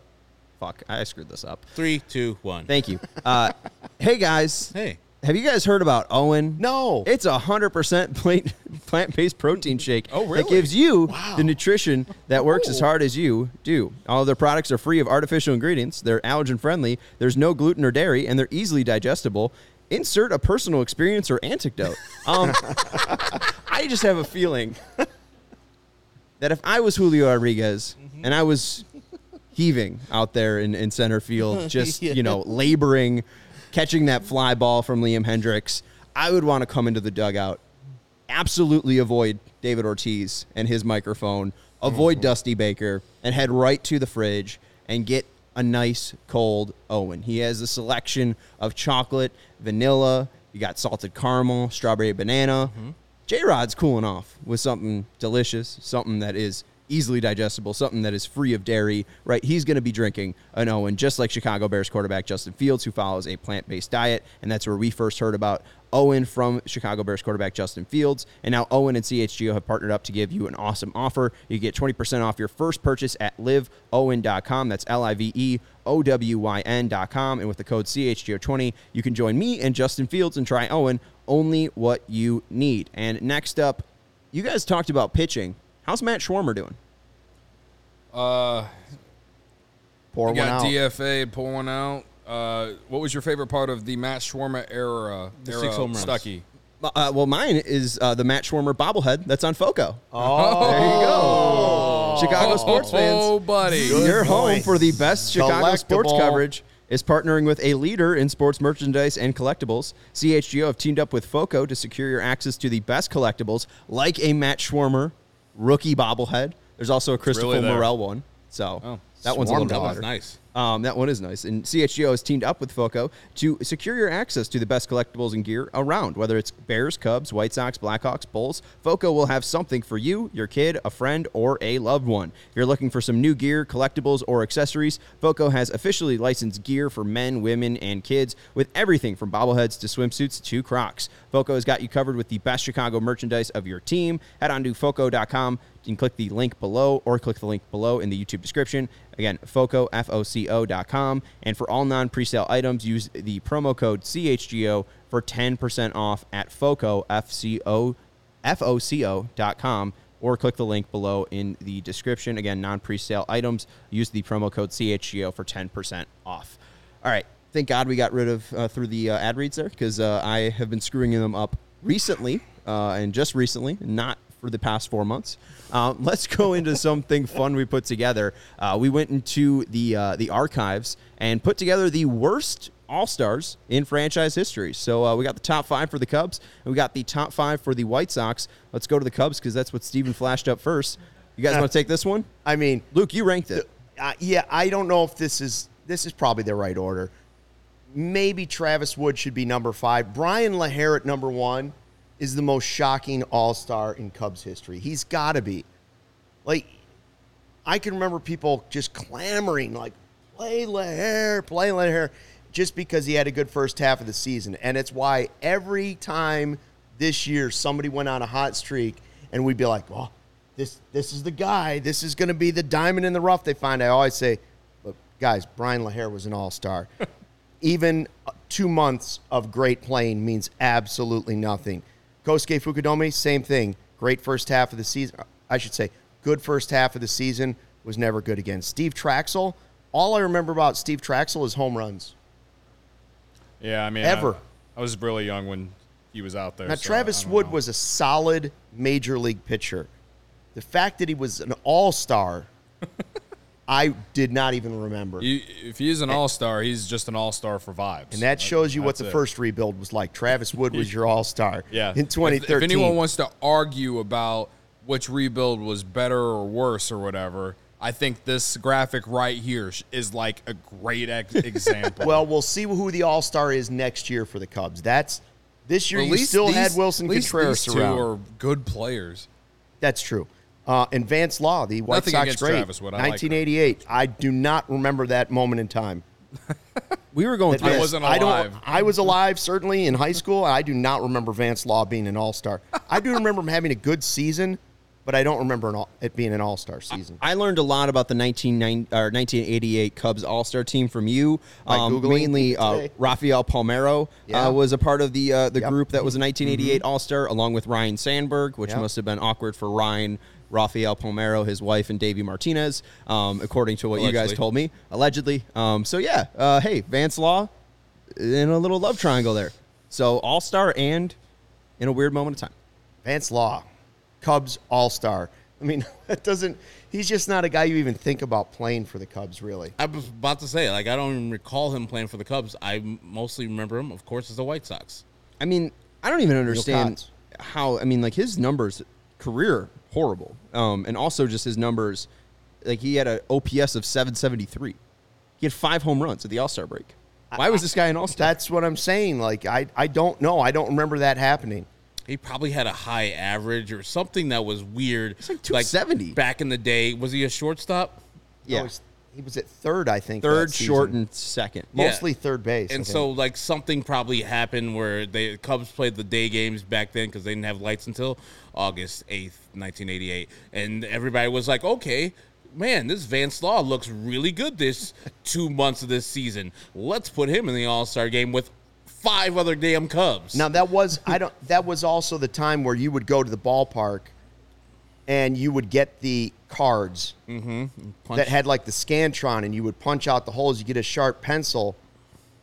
[SPEAKER 1] fuck, I screwed this up.
[SPEAKER 4] Three, two, one.
[SPEAKER 1] Thank you. Uh, [LAUGHS] hey guys.
[SPEAKER 4] Hey.
[SPEAKER 1] Have you guys heard about OWYN?
[SPEAKER 2] No.
[SPEAKER 1] It's a hundred percent [LAUGHS] plant-based protein shake.
[SPEAKER 3] Oh,
[SPEAKER 1] That
[SPEAKER 3] really?
[SPEAKER 1] gives you the nutrition that works as hard as you do. All of their products are free of artificial ingredients. They're allergen-friendly. There's no gluten or dairy, and they're easily digestible. Insert a personal experience or anecdote. [LAUGHS] Um, I just have a feeling that if I was Julio Rodriguez and I was heaving out there in, in center field, [LAUGHS] just you know, laboring, catching that fly ball from Liam Hendriks, I would want to come into the dugout, absolutely avoid David Ortiz and his microphone, avoid mm-hmm. Dusty Baker, and head right to the fridge and get a nice cold OWYN. He has a selection of chocolate, vanilla, you got salted caramel, strawberry banana. Mm-hmm. J Rod's cooling off with something delicious, something that is easily digestible, something that is free of dairy, right? He's going to be drinking an OWYN, just like Chicago Bears quarterback Justin Fields, who follows a plant based diet. And that's where we first heard about OWYN from Chicago Bears quarterback Justin Fields. And now OWYN and CHGO have partnered up to give you an awesome offer. You get 20% off your first purchase at liveowyn.com. That's L I V E O W Y N.com. And with the code CHGO20, you can join me and Justin Fields and try OWYN only what you need. And next up, you guys talked about pitching. How's Matt Swarmer doing?
[SPEAKER 3] Uh,
[SPEAKER 2] Pour
[SPEAKER 3] you
[SPEAKER 2] one
[SPEAKER 3] got
[SPEAKER 2] out.
[SPEAKER 3] DFA, pull one out. Uh, what was your favorite part of the Matt Swarmer era?
[SPEAKER 4] The
[SPEAKER 3] era
[SPEAKER 4] six home runs.
[SPEAKER 3] Stuckey.
[SPEAKER 1] Uh, well, mine is uh, the Matt Swarmer bobblehead that's on FOCO.
[SPEAKER 2] Oh,
[SPEAKER 1] There you go. [LAUGHS] Chicago sports fans.
[SPEAKER 3] Oh, buddy.
[SPEAKER 2] Good
[SPEAKER 1] Your home for the best Chicago sports coverage is partnering with a leader in sports merchandise and collectibles. CHGO have teamed up with FOCO to secure your access to the best collectibles, like a Matt Swarmer rookie bobblehead. There's also a Christopher
[SPEAKER 3] really.
[SPEAKER 1] Morel one. So
[SPEAKER 3] Oh.
[SPEAKER 1] that one's a little bit. Better.
[SPEAKER 4] nice.
[SPEAKER 1] Um, that one is nice. And CHGO has teamed up with FOCO to secure your access to the best collectibles and gear around, whether it's Bears, Cubs, White Sox, Blackhawks, Bulls. FOCO will have something for you, your kid, a friend, or a loved one. If you're looking for some new gear, collectibles, or accessories, FOCO has officially licensed gear for men, women, and kids with everything from bobbleheads to swimsuits to Crocs. FOCO has got you covered with the best Chicago merchandise of your team. Head on to FOCO.com. You can click the link below or click the link below in the YouTube description. Again, FOCO, F-O-C-O.com. And for all non-presale items, use the promo code CHGO for 10% off at FOCO, F-C-O, F-O-C-O.com or click the link below in the description. Again, non-presale items, use the promo code CHGO for 10% off. All right. Thank God we got rid of uh, through the uh, ad reads there because uh, I have been screwing them up recently uh, and just recently, not for the past four months. Uh, [LAUGHS] let's go into something fun we put together. Uh, we went into the uh, the archives and put together the worst All Stars in franchise history. So uh, we got the top five for the Cubs and we got the top five for the White Sox. Let's go to the Cubs because that's what Steven flashed up first. You guys want to take this one?
[SPEAKER 2] I mean,
[SPEAKER 1] Luke, you ranked it.
[SPEAKER 2] uh, yeah, I don't know if this is this is probably the right order. Maybe Travis Wood should be number five. Bryan LaHair at number one is the most shocking All Star in Cubs history. He's got to be. Like, I can remember people just clamoring, like, play LaHair, play LaHair, just because he had a good first half of the season. And it's why every time this year somebody went on a hot streak and we'd be like, oh, this, this is the guy. This is going to be the diamond in the rough they find. I always say, look, guys, Bryan LaHair was an all star. [LAUGHS] Even uh, two months of great playing means absolutely nothing. Kosuke Fukudome, same thing. Great first half of the season. Uh, I should say, good first half of the season, was never good again. Steve Trachsel, all I remember about Steve Trachsel is home runs.
[SPEAKER 3] Yeah, I mean,
[SPEAKER 2] Ever.
[SPEAKER 3] I, I was really young when he was out there.
[SPEAKER 2] Now,
[SPEAKER 3] so
[SPEAKER 2] Travis Wood
[SPEAKER 3] know.
[SPEAKER 2] was a solid major league pitcher. The fact that he was an all star, [LAUGHS] I did not even remember.
[SPEAKER 3] You- if he is an all star, he's just an all star for vibes.
[SPEAKER 2] and that shows you what the
[SPEAKER 3] it.
[SPEAKER 2] first rebuild was like. Travis Wood was your all star [LAUGHS]
[SPEAKER 3] Yeah.
[SPEAKER 2] in
[SPEAKER 3] If-
[SPEAKER 2] 2013.
[SPEAKER 3] If, anyone wants to argue about which rebuild was better or worse or whatever, I think this graphic right here is like a great ex- [LAUGHS] example.
[SPEAKER 2] well, we'll see who the all star is next year for the Cubs. That's this year.
[SPEAKER 3] At
[SPEAKER 2] you still
[SPEAKER 3] these-
[SPEAKER 2] had
[SPEAKER 3] Willson
[SPEAKER 2] Contreras
[SPEAKER 3] these two
[SPEAKER 2] around.
[SPEAKER 3] are good players.
[SPEAKER 2] That's true. Uh, and Vance Law, the White
[SPEAKER 3] Nothing
[SPEAKER 2] Sox great,
[SPEAKER 3] Travis Wood. I like
[SPEAKER 2] 1988. I do not remember that moment in time. [LAUGHS]
[SPEAKER 1] We were going
[SPEAKER 2] That
[SPEAKER 1] through
[SPEAKER 3] I
[SPEAKER 2] Vance-
[SPEAKER 3] wasn't
[SPEAKER 2] I
[SPEAKER 3] alive.
[SPEAKER 2] don't. I was alive certainly in high school. I do not remember Vance Law being an All Star. I do remember him having a good season, but I don't remember an all, it being an All Star season.
[SPEAKER 1] I learned a lot about the 1990 or 1988 Cubs All Star team from you. Um, mainly, [LAUGHS] uh. Rafael Palmeiro
[SPEAKER 2] Yeah. Mm-hmm.
[SPEAKER 1] uh, was a part of the uh, the
[SPEAKER 2] Yep.
[SPEAKER 1] group that was a 1988 All Star, along with Ryne Sandberg, which
[SPEAKER 2] Yep.
[SPEAKER 1] must have been awkward for Ryne. Rafael Palmeiro, his wife, and Davey Martinez, um, according to what you guys told me, allegedly. Um, so yeah, uh, hey, Vance Law, in a little love triangle there. So All Star and in a weird moment of time.
[SPEAKER 2] Vance Law, Cubs All Star. I mean, [LAUGHS] that doesn't. He's just not a guy you even think about playing for the Cubs, really.
[SPEAKER 4] I was about to say, like, I don't even recall him playing for the Cubs. I mostly remember him, of course, as the White Sox.
[SPEAKER 1] I mean, I don't even understand how. I mean, like his numbers, career horrible, um, and also just his numbers. Like he had an OPS of 773. He had five home runs at the All Star break. Why was this guy an All Star?
[SPEAKER 2] That's what I'm saying. Like, I, I don't know. I don't remember that happening.
[SPEAKER 4] He probably had a high average or something that was weird.
[SPEAKER 1] It's like 270.
[SPEAKER 4] back in the day. Was he a shortstop?
[SPEAKER 1] Yeah,
[SPEAKER 2] No, he's- he was at third, I think.
[SPEAKER 1] third, short, and second.
[SPEAKER 4] Yeah.
[SPEAKER 2] mostly third base.
[SPEAKER 4] And so, like, something probably happened where the Cubs played the day games back then because they didn't have lights until August 8th, 1988. And everybody was like, okay, man, this Vance Law looks really good this [LAUGHS] two months of this season. Let's put him in the All Star game with five other damn Cubs.
[SPEAKER 2] Now that was I don't that was also the time where you would go to the ballpark and you would get the cards
[SPEAKER 4] Punch-
[SPEAKER 2] that had like the Scantron and you would punch out the holes, you get a sharp pencil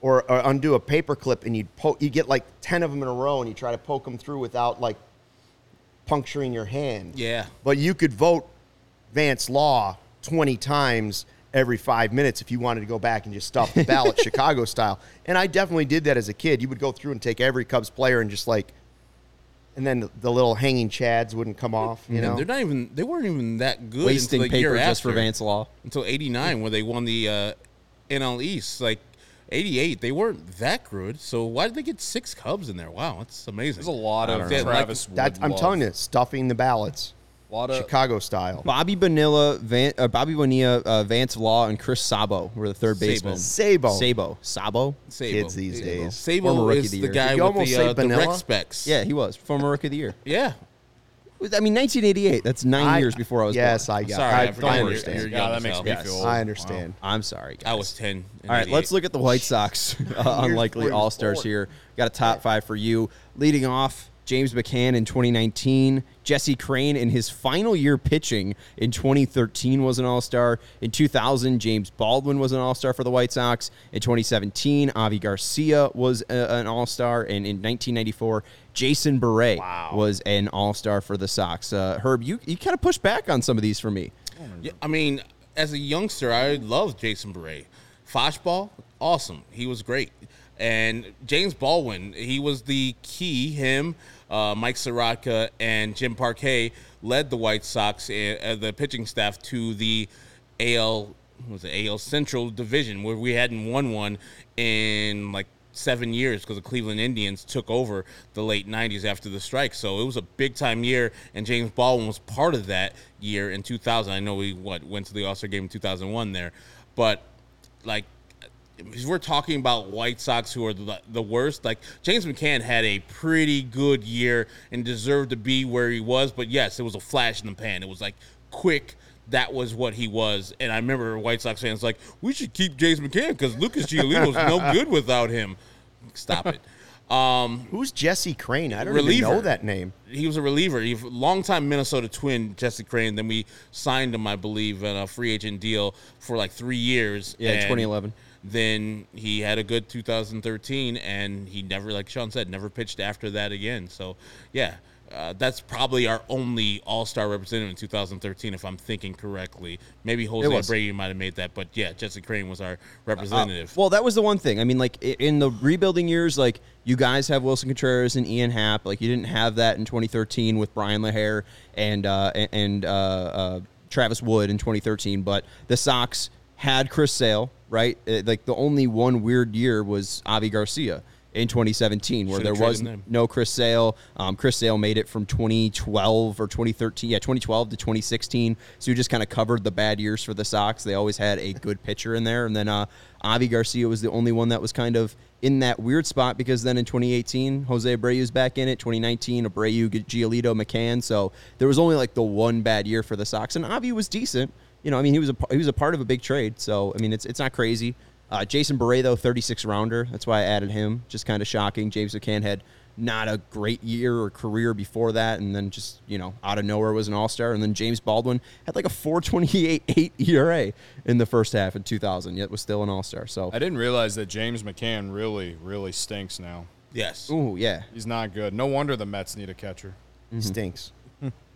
[SPEAKER 2] or, or undo a paper clip and you'd poke you get like 10 of them in a row and you try to poke them through without like puncturing your hand.
[SPEAKER 4] Yeah.
[SPEAKER 2] But you could vote Vance Law 20 times every five minutes if you wanted to go back and just stuff the ballot [LAUGHS] Chicago style. And I definitely did that as a kid. You would go through and take every Cubs player and just like, and then the little hanging chads wouldn't come off, you
[SPEAKER 4] And
[SPEAKER 2] know?
[SPEAKER 4] they're not even, they weren't even that good
[SPEAKER 1] Wasting
[SPEAKER 4] until the year
[SPEAKER 1] paper just for. Vance Law.
[SPEAKER 4] until 89 when they won the uh, NL East. Like 88, they weren't that good. So why did they get six Cubs in there? Wow, that's amazing.
[SPEAKER 3] There's a lot of
[SPEAKER 4] don't.
[SPEAKER 3] Travis Wood.
[SPEAKER 2] That, I'm telling you, stuffing the ballots,
[SPEAKER 3] a lot of
[SPEAKER 2] Chicago style.
[SPEAKER 1] Bobby Bonilla, Van, uh, Bobby Bonilla, uh, Vance Law, and Chris Sabo were the third
[SPEAKER 4] Sabo.
[SPEAKER 1] basemen.
[SPEAKER 2] Sabo.
[SPEAKER 1] Sabo. Sabo.
[SPEAKER 4] Sabo.
[SPEAKER 2] kids these days.
[SPEAKER 4] Sabo
[SPEAKER 1] Former
[SPEAKER 4] is
[SPEAKER 1] the
[SPEAKER 4] the guy
[SPEAKER 2] Did you
[SPEAKER 4] with
[SPEAKER 2] almost
[SPEAKER 4] the,
[SPEAKER 2] say
[SPEAKER 4] uh, the rec specs.
[SPEAKER 1] Yeah, he was former rookie of the year.
[SPEAKER 4] Yeah.
[SPEAKER 1] I mean, 1988. That's nine
[SPEAKER 2] I-
[SPEAKER 1] years before I was
[SPEAKER 2] Yes,
[SPEAKER 1] born.
[SPEAKER 2] I got
[SPEAKER 4] Sorry,
[SPEAKER 2] I,
[SPEAKER 4] I forgot
[SPEAKER 2] I
[SPEAKER 4] you're-
[SPEAKER 2] understand.
[SPEAKER 4] you're
[SPEAKER 3] Yeah, that makes me
[SPEAKER 2] Yes,
[SPEAKER 3] feel old.
[SPEAKER 2] I understand.
[SPEAKER 1] I'm sorry. Guys.
[SPEAKER 4] I was 10.
[SPEAKER 1] All right, let's look at the White Sox [LAUGHS] [LAUGHS] uh, unlikely
[SPEAKER 2] before he was
[SPEAKER 1] All Stars here. Got a top five for you. Leading off, James McCann in 2019. Jesse Crain in his final year pitching in 2013 was an All Star. In 2000, James Baldwin was an All Star for the White Sox. In 2017, Avi Garcia was a, an All Star. And in 1994, Jason Bere was an All Star for the Sox. Uh, Herb, you, you kind of pushed back on some of these for me.
[SPEAKER 4] Yeah, I mean, as a youngster, I loved Jason Bere. Foshball, awesome. He was great. And James Baldwin, he was the key. Him, uh, Mike Sirotka, and Jim Parque led the White Sox, uh, uh, the pitching staff, to the AL was it AL Central Division, where we hadn't won one in like seven years because the Cleveland Indians took over the late 90s after the strike. So it was a big time year, and James Baldwin was part of that year in 2000. I know he what went to the All Star game in 2001 there, but like if we're talking about White Sox who are the, the worst, like James McCann had a pretty good year and deserved to be where he was. But yes, it was a flash in the pan. It was like quick. That was what he was. And I remember White Sox fans like, we should keep James McCann because Lucas Giolito's no [LAUGHS] good without him. Stop it. Um,
[SPEAKER 2] Who's Jesse Crain? I don't
[SPEAKER 4] Reliever.
[SPEAKER 2] even know that name.
[SPEAKER 4] he was a reliever. He was a longtime Minnesota Twin, Jesse Crain. Then we signed him, I believe, in a free agent deal for like three years.
[SPEAKER 1] Yeah,
[SPEAKER 4] and
[SPEAKER 1] 2011.
[SPEAKER 4] Then he had a good 2013, and he never, like Sean said, never pitched after that again. So, yeah, uh, that's probably our only All Star representative in 2013, if I'm thinking correctly. Maybe Jose. Brady might have made that, but yeah, Jesse Crain was our representative.
[SPEAKER 1] Well, that was the one thing. I mean, like in the rebuilding years, like you guys have Willson Contreras and Ian Happ. Like you didn't have that in 2013 with Bryan LaHair and uh, and uh, uh, Travis Wood in 2013. But the Sox had Chris Sale, right? Uh, Like the only one weird year was Avi Garcia in 2017, where
[SPEAKER 4] Should've
[SPEAKER 1] there was no Chris Sale. Um, Chris Sale made it from 2012 or 2013, yeah, 2012 to 2016. So you just kind of covered the bad years for the Sox. They always had a good pitcher in there, and then uh, Avi Garcia was the only one that was kind of in that weird spot because then in 2018, Jose Abreu's back in it. 2019, Abreu, Giolito, McCann. So there was only like the one bad year for the Sox, and Avi was decent. You know, I mean, he was a he was a part of a big trade. So I mean, it's it's not crazy. Uh, Jason Bere, though, 36 rounder. That's why I added him. Just kind of shocking. James McCann had not a great year or career before that, and then just you know out of nowhere was an All Star. And then James Baldwin had like a 4.28 [LAUGHS] ERA in the first half in 2000, yet was still an All Star. So,
[SPEAKER 3] I didn't realize that James McCann really, really stinks now.
[SPEAKER 4] yes.
[SPEAKER 1] ooh yeah,
[SPEAKER 3] He's not good. No wonder the Mets need a catcher.
[SPEAKER 2] He stinks.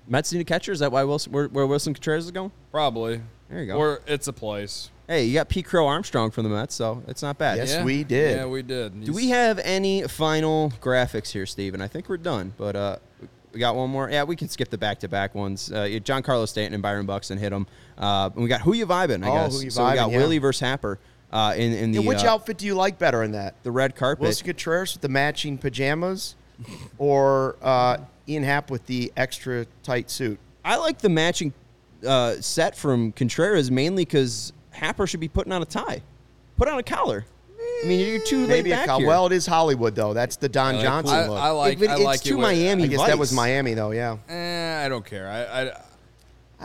[SPEAKER 1] Mets need a catcher. Is that why Willson where, where Willson Contreras is going?
[SPEAKER 3] Probably.
[SPEAKER 1] There you go.
[SPEAKER 3] Or it's a place.
[SPEAKER 1] Hey, you got Pete Crow Armstrong from the Mets, so it's not bad.
[SPEAKER 2] Yes, we did.
[SPEAKER 3] Yeah, we did.
[SPEAKER 1] Do we have any final graphics here, Steven? I think we're done, but uh, we got one more. Yeah, we can skip the back-to-back ones. Uh, yeah, Giancarlo Stanton and Byron Buxton and hit them. Uh, and we got Who You vibing, I
[SPEAKER 2] Oh,
[SPEAKER 1] guess.
[SPEAKER 2] Who You
[SPEAKER 1] so we got
[SPEAKER 2] Vibin', yeah.
[SPEAKER 1] Willie versus Happer uh, in, in the
[SPEAKER 2] Yeah, which
[SPEAKER 1] uh,
[SPEAKER 2] outfit do you like better in that?
[SPEAKER 1] the red carpet.
[SPEAKER 2] Willson Contreras with the matching pajamas, or uh, Ian Happ with the extra tight suit?
[SPEAKER 1] I like the matching uh, set from Contreras mainly because Happer should be putting on a tie. Put on a collar. I mean, you're too laid
[SPEAKER 2] Maybe a
[SPEAKER 1] back
[SPEAKER 2] col-
[SPEAKER 1] here.
[SPEAKER 2] well, it is Hollywood though. That's the Don
[SPEAKER 4] like
[SPEAKER 2] Johnson
[SPEAKER 3] I,
[SPEAKER 2] look.
[SPEAKER 3] I like.
[SPEAKER 1] It-
[SPEAKER 3] I
[SPEAKER 1] it's
[SPEAKER 3] like
[SPEAKER 1] too
[SPEAKER 3] it with-
[SPEAKER 1] Miami
[SPEAKER 2] I guess that was Miami though. Yeah.
[SPEAKER 3] Eh, I don't care. I, I,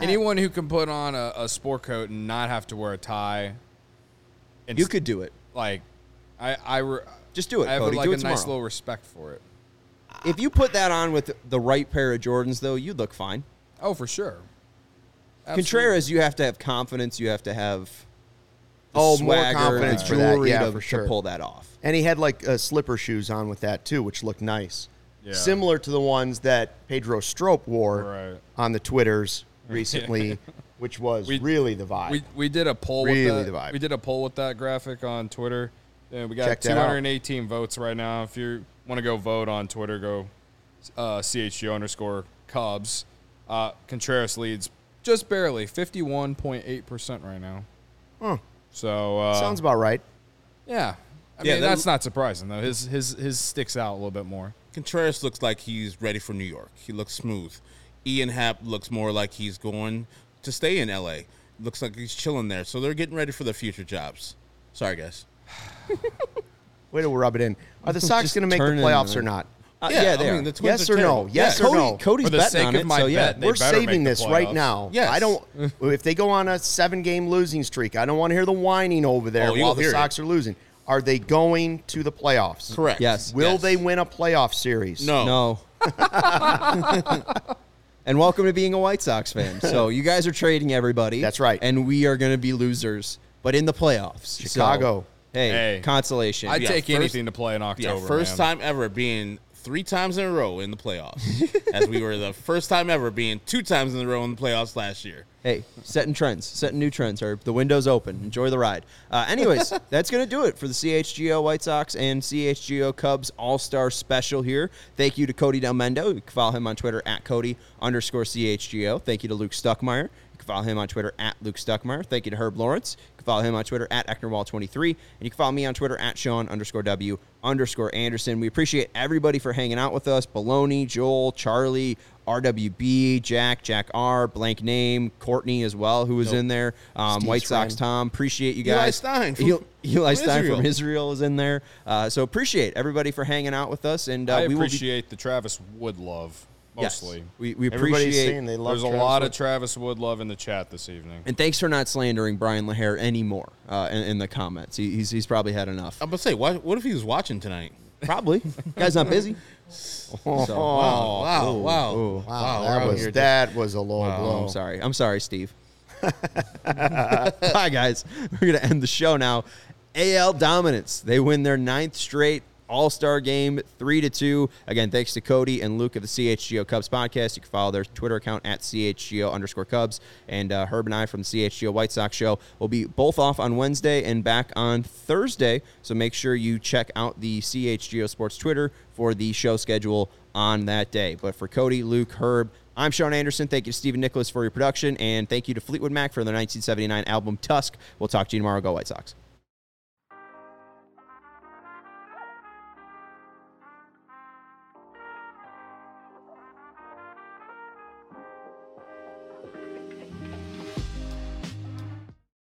[SPEAKER 3] anyone who can put on a, a sport coat and not have to wear a tie, and
[SPEAKER 1] you
[SPEAKER 3] s-
[SPEAKER 1] could do it.
[SPEAKER 3] like, I, I re-
[SPEAKER 1] Just do it,
[SPEAKER 3] I have
[SPEAKER 1] Cody.
[SPEAKER 3] like
[SPEAKER 1] Do
[SPEAKER 3] a
[SPEAKER 1] it
[SPEAKER 3] nice
[SPEAKER 1] tomorrow.
[SPEAKER 3] little respect for it.
[SPEAKER 1] If you put that on with the right pair of Jordans, though, you'd look fine.
[SPEAKER 3] Oh, for sure.
[SPEAKER 1] Contreras, you have to have confidence. You have to have the
[SPEAKER 2] Oh, more
[SPEAKER 1] swagger,
[SPEAKER 2] confidence for that.
[SPEAKER 1] jewelry
[SPEAKER 2] Yeah,
[SPEAKER 1] to,
[SPEAKER 2] for
[SPEAKER 1] to
[SPEAKER 2] sure.
[SPEAKER 1] pull that off.
[SPEAKER 2] And he had like uh, slipper shoes on with that too, which looked nice.
[SPEAKER 3] Yeah.
[SPEAKER 2] Similar to the ones that Pedro Strop wore
[SPEAKER 3] Right.
[SPEAKER 2] on the Twitters [LAUGHS] recently, which was
[SPEAKER 3] We-
[SPEAKER 2] really the vibe.
[SPEAKER 3] We, we did a poll
[SPEAKER 2] Really
[SPEAKER 3] with
[SPEAKER 2] the
[SPEAKER 3] that.
[SPEAKER 2] vibe.
[SPEAKER 3] We did a poll with that graphic on Twitter. And we got
[SPEAKER 2] Check
[SPEAKER 3] 218 votes right now. If you want to go vote on Twitter, go uh, CHGO underscore Cubs. Uh, Contreras leads just barely, 51.8% right now.
[SPEAKER 2] Huh.
[SPEAKER 3] So, uh,
[SPEAKER 2] Sounds about right.
[SPEAKER 3] yeah. I
[SPEAKER 4] Yeah,
[SPEAKER 3] mean,
[SPEAKER 4] that-
[SPEAKER 3] that's not surprising, though. His, his, his sticks out a little bit more.
[SPEAKER 4] Contreras looks like he's ready for New York. He looks smooth. Ian Happ looks more like he's going to stay in LA. Looks like he's chilling there. So they're getting ready for the future jobs. Sorry, guys. [LAUGHS] [LAUGHS]
[SPEAKER 2] Way to rub it in. Are the [LAUGHS] Sox going to make the
[SPEAKER 1] turn it
[SPEAKER 2] playoffs
[SPEAKER 1] in.
[SPEAKER 2] or not?
[SPEAKER 1] Uh,
[SPEAKER 4] Yeah,
[SPEAKER 1] yeah,
[SPEAKER 4] I
[SPEAKER 1] they
[SPEAKER 4] mean,
[SPEAKER 1] are.
[SPEAKER 4] the Twins
[SPEAKER 2] Yes
[SPEAKER 4] are
[SPEAKER 2] or no?
[SPEAKER 4] terrible.
[SPEAKER 2] Yes
[SPEAKER 4] Yeah.
[SPEAKER 2] or
[SPEAKER 1] Cody,
[SPEAKER 2] no?
[SPEAKER 1] Cody's
[SPEAKER 3] For the
[SPEAKER 1] betting
[SPEAKER 3] sake
[SPEAKER 1] on
[SPEAKER 3] of
[SPEAKER 1] it,
[SPEAKER 3] my
[SPEAKER 1] so yeah.
[SPEAKER 3] bet, they
[SPEAKER 2] We're
[SPEAKER 3] better make
[SPEAKER 2] saving
[SPEAKER 3] the
[SPEAKER 2] this right
[SPEAKER 3] playoffs.
[SPEAKER 2] now.
[SPEAKER 4] Yes.
[SPEAKER 2] I don't. If they go on a seven-game losing streak, I don't want to hear the whining over there
[SPEAKER 4] Oh, you'll
[SPEAKER 2] while the
[SPEAKER 4] hear it.
[SPEAKER 2] Sox are losing. Are they going to the playoffs?
[SPEAKER 4] Correct.
[SPEAKER 1] Yes.
[SPEAKER 2] Will
[SPEAKER 4] Yes.
[SPEAKER 2] they win a playoff series?
[SPEAKER 4] No.
[SPEAKER 1] No. [LAUGHS] and welcome to being a White Sox fan. So you guys are trading everybody.
[SPEAKER 2] That's right.
[SPEAKER 1] And we are going to be losers, but in the playoffs. So,
[SPEAKER 2] Chicago.
[SPEAKER 1] Hey,
[SPEAKER 3] Hey.
[SPEAKER 1] consolation.
[SPEAKER 3] I'd
[SPEAKER 4] Yeah,
[SPEAKER 3] take
[SPEAKER 4] first-
[SPEAKER 3] anything to play in
[SPEAKER 4] Yeah,
[SPEAKER 3] October.
[SPEAKER 4] first
[SPEAKER 3] man.
[SPEAKER 4] time ever being three times in a row in the playoffs. as we were the [LAUGHS] first time ever being two times in a row in the playoffs last year.
[SPEAKER 1] hey, setting trends, setting new trends. Or the window's open. Enjoy the ride. Uh, anyways, [LAUGHS] that's going to do it for the CHGO White Sox and CHGO Cubs All Star Special here. Thank you to Cody Delmendo. You can follow him on Twitter at Cody underscore CHGO. Thank you to Luke Stuckmeyer. You can follow him on Twitter at Luke Stuckmeyer. Thank you to Herb Lawrence. You can follow him on Twitter at Ecknerwall23. And you can follow me on Twitter at Sean underscore W underscore Anderson. We appreciate everybody for hanging out with us. Baloney, Joel, Charlie, RWB, Jack, Jack R, blank name, Courtney as well, who was in there. Um, White Sox
[SPEAKER 2] friend.
[SPEAKER 1] Tom. Appreciate you
[SPEAKER 4] Eli
[SPEAKER 1] guys.
[SPEAKER 4] Stein from-
[SPEAKER 1] Eli, Eli
[SPEAKER 4] from
[SPEAKER 1] Stein
[SPEAKER 4] Israel.
[SPEAKER 1] from Israel is in there. Uh, so appreciate everybody for hanging out with us. And uh,
[SPEAKER 3] I
[SPEAKER 1] we will be
[SPEAKER 3] appreciate the Travis Wood love,
[SPEAKER 1] Yes.
[SPEAKER 3] mostly.
[SPEAKER 1] We, we
[SPEAKER 2] Everybody's
[SPEAKER 1] appreciate
[SPEAKER 2] saying they love
[SPEAKER 3] There's a lot
[SPEAKER 2] Wood.
[SPEAKER 3] of Travis Wood love in the chat this evening.
[SPEAKER 1] And thanks for not slandering Bryan LaHair anymore uh, in, in the comments. He, he's, he's probably had enough.
[SPEAKER 4] I'm gonna say, what, what if he was watching tonight?
[SPEAKER 2] Probably. [LAUGHS]
[SPEAKER 1] Guy's not busy. [LAUGHS]
[SPEAKER 2] Oh,
[SPEAKER 4] Wow, wow, wow,
[SPEAKER 1] ooh.
[SPEAKER 4] wow. we're
[SPEAKER 2] that was that was a low
[SPEAKER 1] Oh,
[SPEAKER 2] blow.
[SPEAKER 1] I'm sorry. I'm sorry, Steve. [LAUGHS] Bye, guys. We're going to end the show now. AL dominance. They win their ninth straight All Star game, three to two. Again, thanks to Cody and Luke of the CHGO Cubs podcast. You can follow their Twitter account at CHGO underscore Cubs. And uh, Herb and I from the CHGO White Sox show will be both off on Wednesday and back on Thursday. So make sure you check out the CHGO Sports Twitter for the show schedule on that day. But for Cody, Luke, Herb, I'm Sean Anderson. Thank you to Stephen Nicholas for your production, and thank you to Fleetwood Mac for their 1979 album Tusk. We'll talk to you tomorrow. Go White Sox.